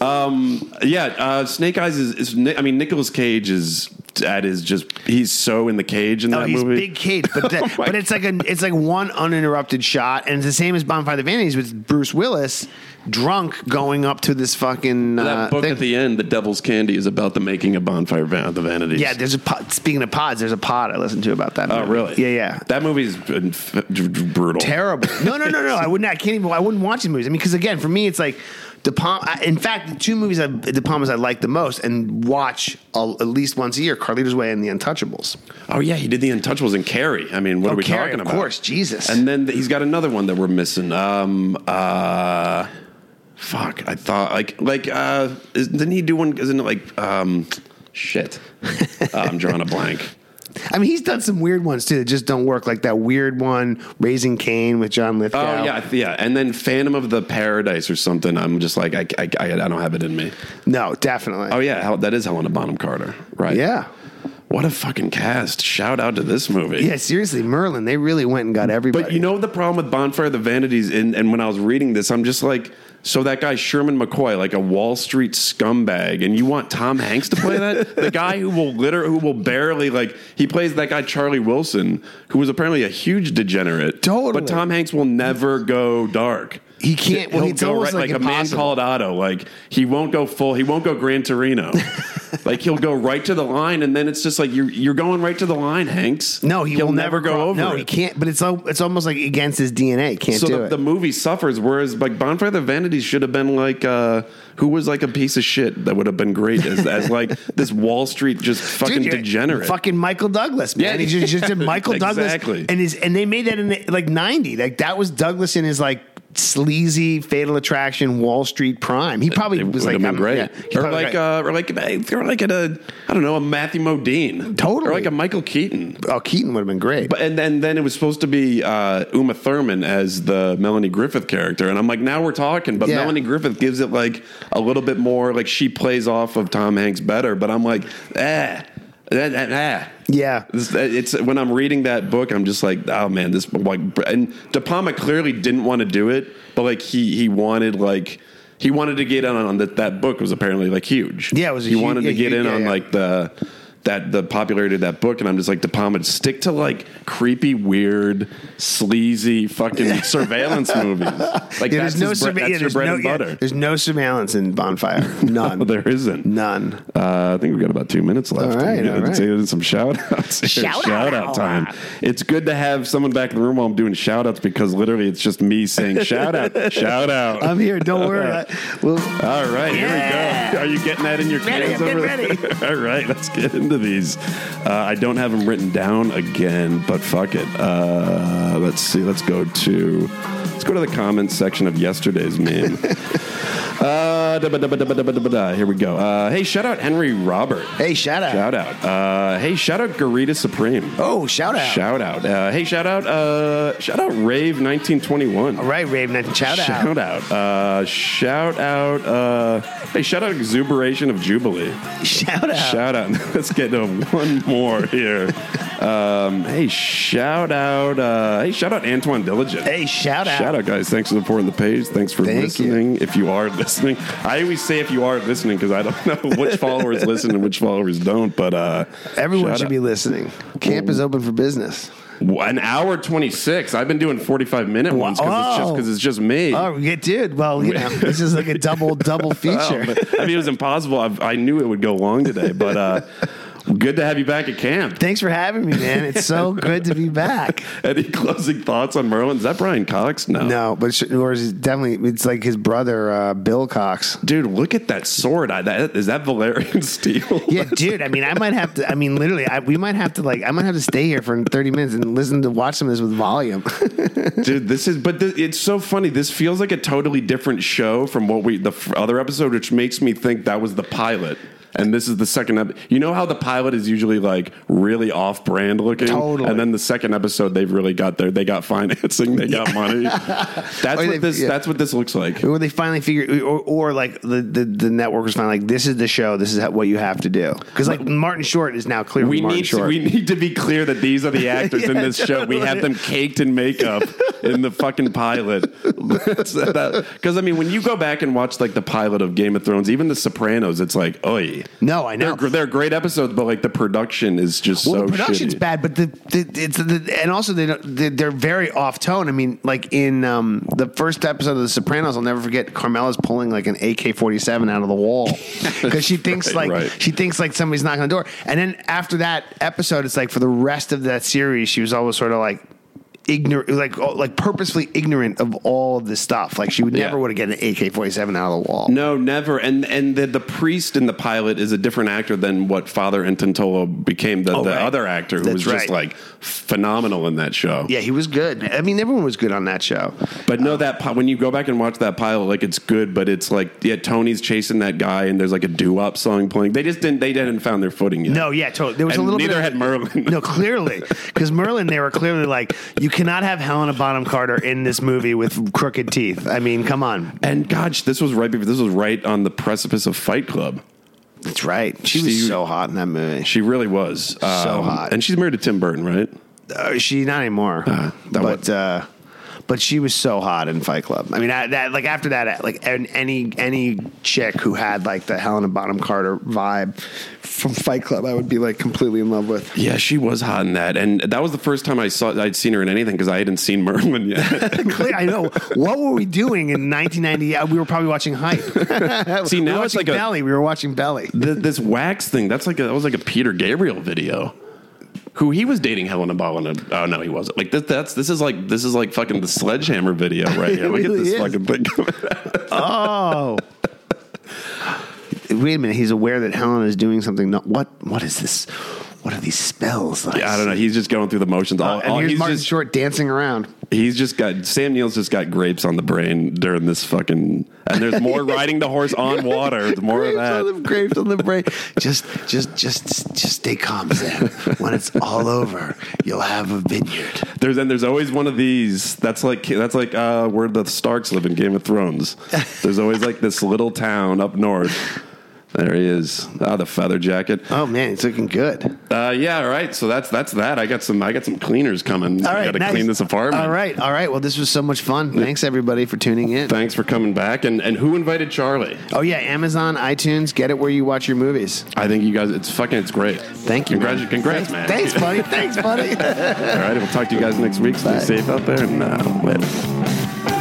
um, yeah, uh, Snake Eyes is, is. I mean, Nicolas Cage is at his just. He's so in the cage in Oh, that he's movie. big Cage, but the, Oh but it's like a it's like one uninterrupted shot, and it's the same as Bonfire of the Vanities with Bruce Willis drunk going up to this fucking uh, that book thing. at the end, The Devil's Candy, is about the making of Bonfire of the Vanities. yeah, there's a pod, speaking of pods. There's a pod I listened to about that. Oh, movie. really? Yeah, yeah. That movie's been f- brutal. Terrible. No, no, no, no. I wouldn't. I can't even. I wouldn't watch these movies. I mean, because again, for me, it's like De Palma. In fact, the two movies I, De Palma's I like the most and watch at least once a year: Carlito's Way and The Untouchables. Oh yeah, he did the Untouchables and Carrie. I mean, what Oh, are we Carrie, talking about? of course, Jesus. And then he's got another one that we're missing. Um, uh, fuck, I thought like like uh, is, didn't he do one? Isn't it like um, shit? uh, I'm drawing a blank. I mean, he's done some weird ones too that just don't work, like that weird one, Raising Cain with John Lithgow. Oh yeah, yeah, and then Phantom of the Paradise or something. I'm just like I I, I, I don't have it in me. No, definitely. Oh yeah, that is Helena Bonham Carter, right? yeah. What a fucking cast! Shout out to this movie. Yeah, seriously, Merlin, they really went and got everybody. But you know the problem with Bonfire of the Vanities, and, and when I was reading this, I'm just like, so that guy Sherman McCoy, like a Wall Street scumbag, and you want Tom Hanks to play that? the guy who will litter, who will barely like, he plays that guy Charlie Wilson, who was apparently a huge degenerate. Totally. But Tom Hanks will never go dark. He can't- well, He'll it's go almost right, like like, a man called Otto. Like he won't go full. He won't go Gran Torino. like he'll go right to the line, and then it's just like you're you're going right to the line, Hanks. no, he He'll will never go cro- over. No, it he can't. But it's al- it's almost like against his DNA. Can't so do the, it. the movie suffers. Whereas like Bonfire of the Vanities should have been like uh, who was like a piece of shit that would have been great as, as like this Wall Street just fucking Dude, degenerate. Fucking Michael Douglas, man. Yeah. he just, just did Michael Exactly. Douglas, and his and they made that in the, like '90. Like that was Douglas in his like sleazy Fatal Attraction Wall Street prime. He probably it was like have been great, yeah, or like uh, or like or like at a I don't know a Matthew Modine, Totally. or like a Michael Keaton. oh, Keaton would have been great. But and then then it was supposed to be uh, Uma Thurman as the Melanie Griffith character, and I'm like, now we're talking. But Yeah. Melanie Griffith gives it like a little bit more, like she plays off of Tom Hanks better. But I'm like, ah, ah, ah, ah. yeah, This- It's when I'm reading that book, I'm just like, oh man, this like, and De Palma clearly didn't want to do it, but like he he wanted like he wanted to get in on, on that. That book was apparently like huge. Yeah, it was He hu- wanted to get in yeah, on yeah. like the that the popularity of that book, and I'm just like De Palma, stick to like creepy, weird, sleazy, fucking surveillance movies. Like yeah. that's, There's no his bre- surve- that's yeah, your there's bread no and yeah, there's no surveillance in Bonfire. None. No, there isn't. None. Uh, I think we've got about two minutes left. All right, We gotta all right. do some shout outs. Shout shout out. out time. It's good to have someone back in the room while I'm doing shout outs because literally it's just me saying shout out, shout out. I'm here. Don't worry. I- We'll, all right, Yeah. here we go. Are you getting that in your Ready, cans I'm over there? All right, let's get into these. Uh, I don't have them written down again, but fuck it. Uh, let's see. Let's go to Let's go to the comments section of yesterday's meme. Uh, da- da- da- here we go. Uh, hey, shout out Henry Robert. Hey, shout out. Shout out. Uh, hey, shout out Garita Supreme. Oh, shout out. Shout out. Uh, hey, shout out. Uh, shout out Rave 1921. All right, Rave Night. Shout out. Shout out. Uh, shout out. Uh, hey, shout out Exuberation of Jubilee. Shout out. Shout out. Let's get to one more here. Um, hey, shout out. Uh, hey, shout out Antoine Diligent. Hey, shout out. Shout out, guys. Thanks for supporting the page. Thanks for Thank you. listening. If you are listening, I always say if you are listening because I don't know which followers listen and which followers don't. But uh, Everyone should out. be listening. Camp is open for business. an hour twenty six. I've been doing forty five minute ones because it's just because it's just me. Oh, yeah, dude. Well, you know, this is like a double double Oh, feature. but, I mean, it was impossible. I, I knew it would go long today, but uh, good to have you back at camp. Thanks for having me, man. It's so good to be back. Any closing thoughts on Merlin? Is that Brian Cox? No. No, but or is it definitely it's like his brother uh, Bill Cox. Dude, look at that sword. I, that, is that Valyrian steel? Yeah, dude. I mean, I might have to. I mean, literally, I, we might have to like. I might have to stay here for thirty minutes and listen to watch some of this with volume. Dude, this is, but th- it's so funny. This feels like a totally different show from what we, the f- other episode, which makes me think that was the pilot. And this is the second ep- You know how the pilot is usually like really off brand looking? Totally. And then the second episode, they've really got their, they got financing, they got money. That's Or what this, yeah. that's what this looks like. or they finally figure, or, or like the, the the network was finally like, this is the show. This is how, what you have to do. Because like Martin Short is now clearly We Martin need to, we need to be clear that these are the actors in Yeah, this show. We have them caked in makeup in the fucking pilot. Because I mean, when you go back and watch like the pilot of Game of Thrones, even The Sopranos, it's like, oi. no, I know. They're, they're great episodes, but like the production is just Well, so the production's shitty. bad, but the, the it's the, and also they don't, they- they're very off tone. I mean, like in um, the first episode of The Sopranos, I'll never forget. Carmela's pulling like an AK forty seven out of the wall because she thinks Right, like right. she thinks like somebody's knocking on the door. And then after that episode, it's like for the rest of that series, she was always sort of like ignorant, like oh, like purposefully ignorant of all of this stuff. Like she would Yeah. never would have get an AK forty seven out of the wall. No, never. And and the, the priest in the pilot is a different actor than what Father Intintola became. The, Oh, the right. other actor who That's was just like phenomenal in that show. Yeah, he was good. I mean, everyone was good on that show. But no, um, that when you go back and watch that pilot, like it's good, but it's like yeah, Tony's chasing that guy, and there's like a doo wop song playing. They just didn't they didn't found their footing yet. No, yeah, totally. There was And a little neither bit. had Merlin. No, clearly, because Merlin, they were clearly like, you cannot have Helena Bonham Carter in this movie with crooked teeth. I mean, come on. And gosh, this was right before this was right on the precipice of Fight Club. That's right. She was so hot in that movie. She really was So hot. and she's married to Tim Burton, right? Uh, she not anymore, that but uh, but she was so hot in Fight Club. I mean, I, that like after that, like any any chick who had like the Helena Bonham Carter vibe from Fight Club, I would be like completely in love with. Yeah, she was hot in that, and that was the first time I saw I'd seen her in anything because I hadn't seen Merlin yet. I know. What were we doing in 1990? Uh, We were probably watching Hype. See, we now were it's like a- Belly. we were watching Belly. Th this wax thing, that's like a, that was like a Peter Gabriel video. Who he was dating Helena Bonham? Oh uh, no, he wasn't. Like this, that's this is like this is like fucking the Sledgehammer video right here. Look really at this is. fucking thing. Oh. Wait a minute. He's aware that Helen is doing something. Not, what? What is this? What are these spells? Like? I don't know. He's just going through the motions. All, Uh, and all- here's he's Martin just Short dancing around. he's just got Sam Neill's just got grapes on the brain during this fucking. And there's more riding the horse on water. There's more of that. on the grapes on the brain. just, just, just, just stay calm, Sam. When it's all over, you'll have a vineyard. There's and there's always one of these. That's like that's like uh, where the Starks live in Game of Thrones. There's always like this little town up north. There he is. Ah, the feather jacket. Oh man, it's looking good. Uh, yeah, all right. So that's that's that. I got some I got some cleaners coming. All I got to nice. clean this apartment. All right, all right. Well, this was so much fun. Thanks everybody for tuning in. Thanks for coming back. And and who invited Charlie? Oh yeah, Amazon, iTunes, get it where you watch your movies. I think you guys. It's fucking. It's great. Thank you. Congrats, man. congrats, thanks, man. Thanks, buddy. Thanks, buddy. All right. We'll talk to you guys next week. Stay Bye. safe out there and uh, later.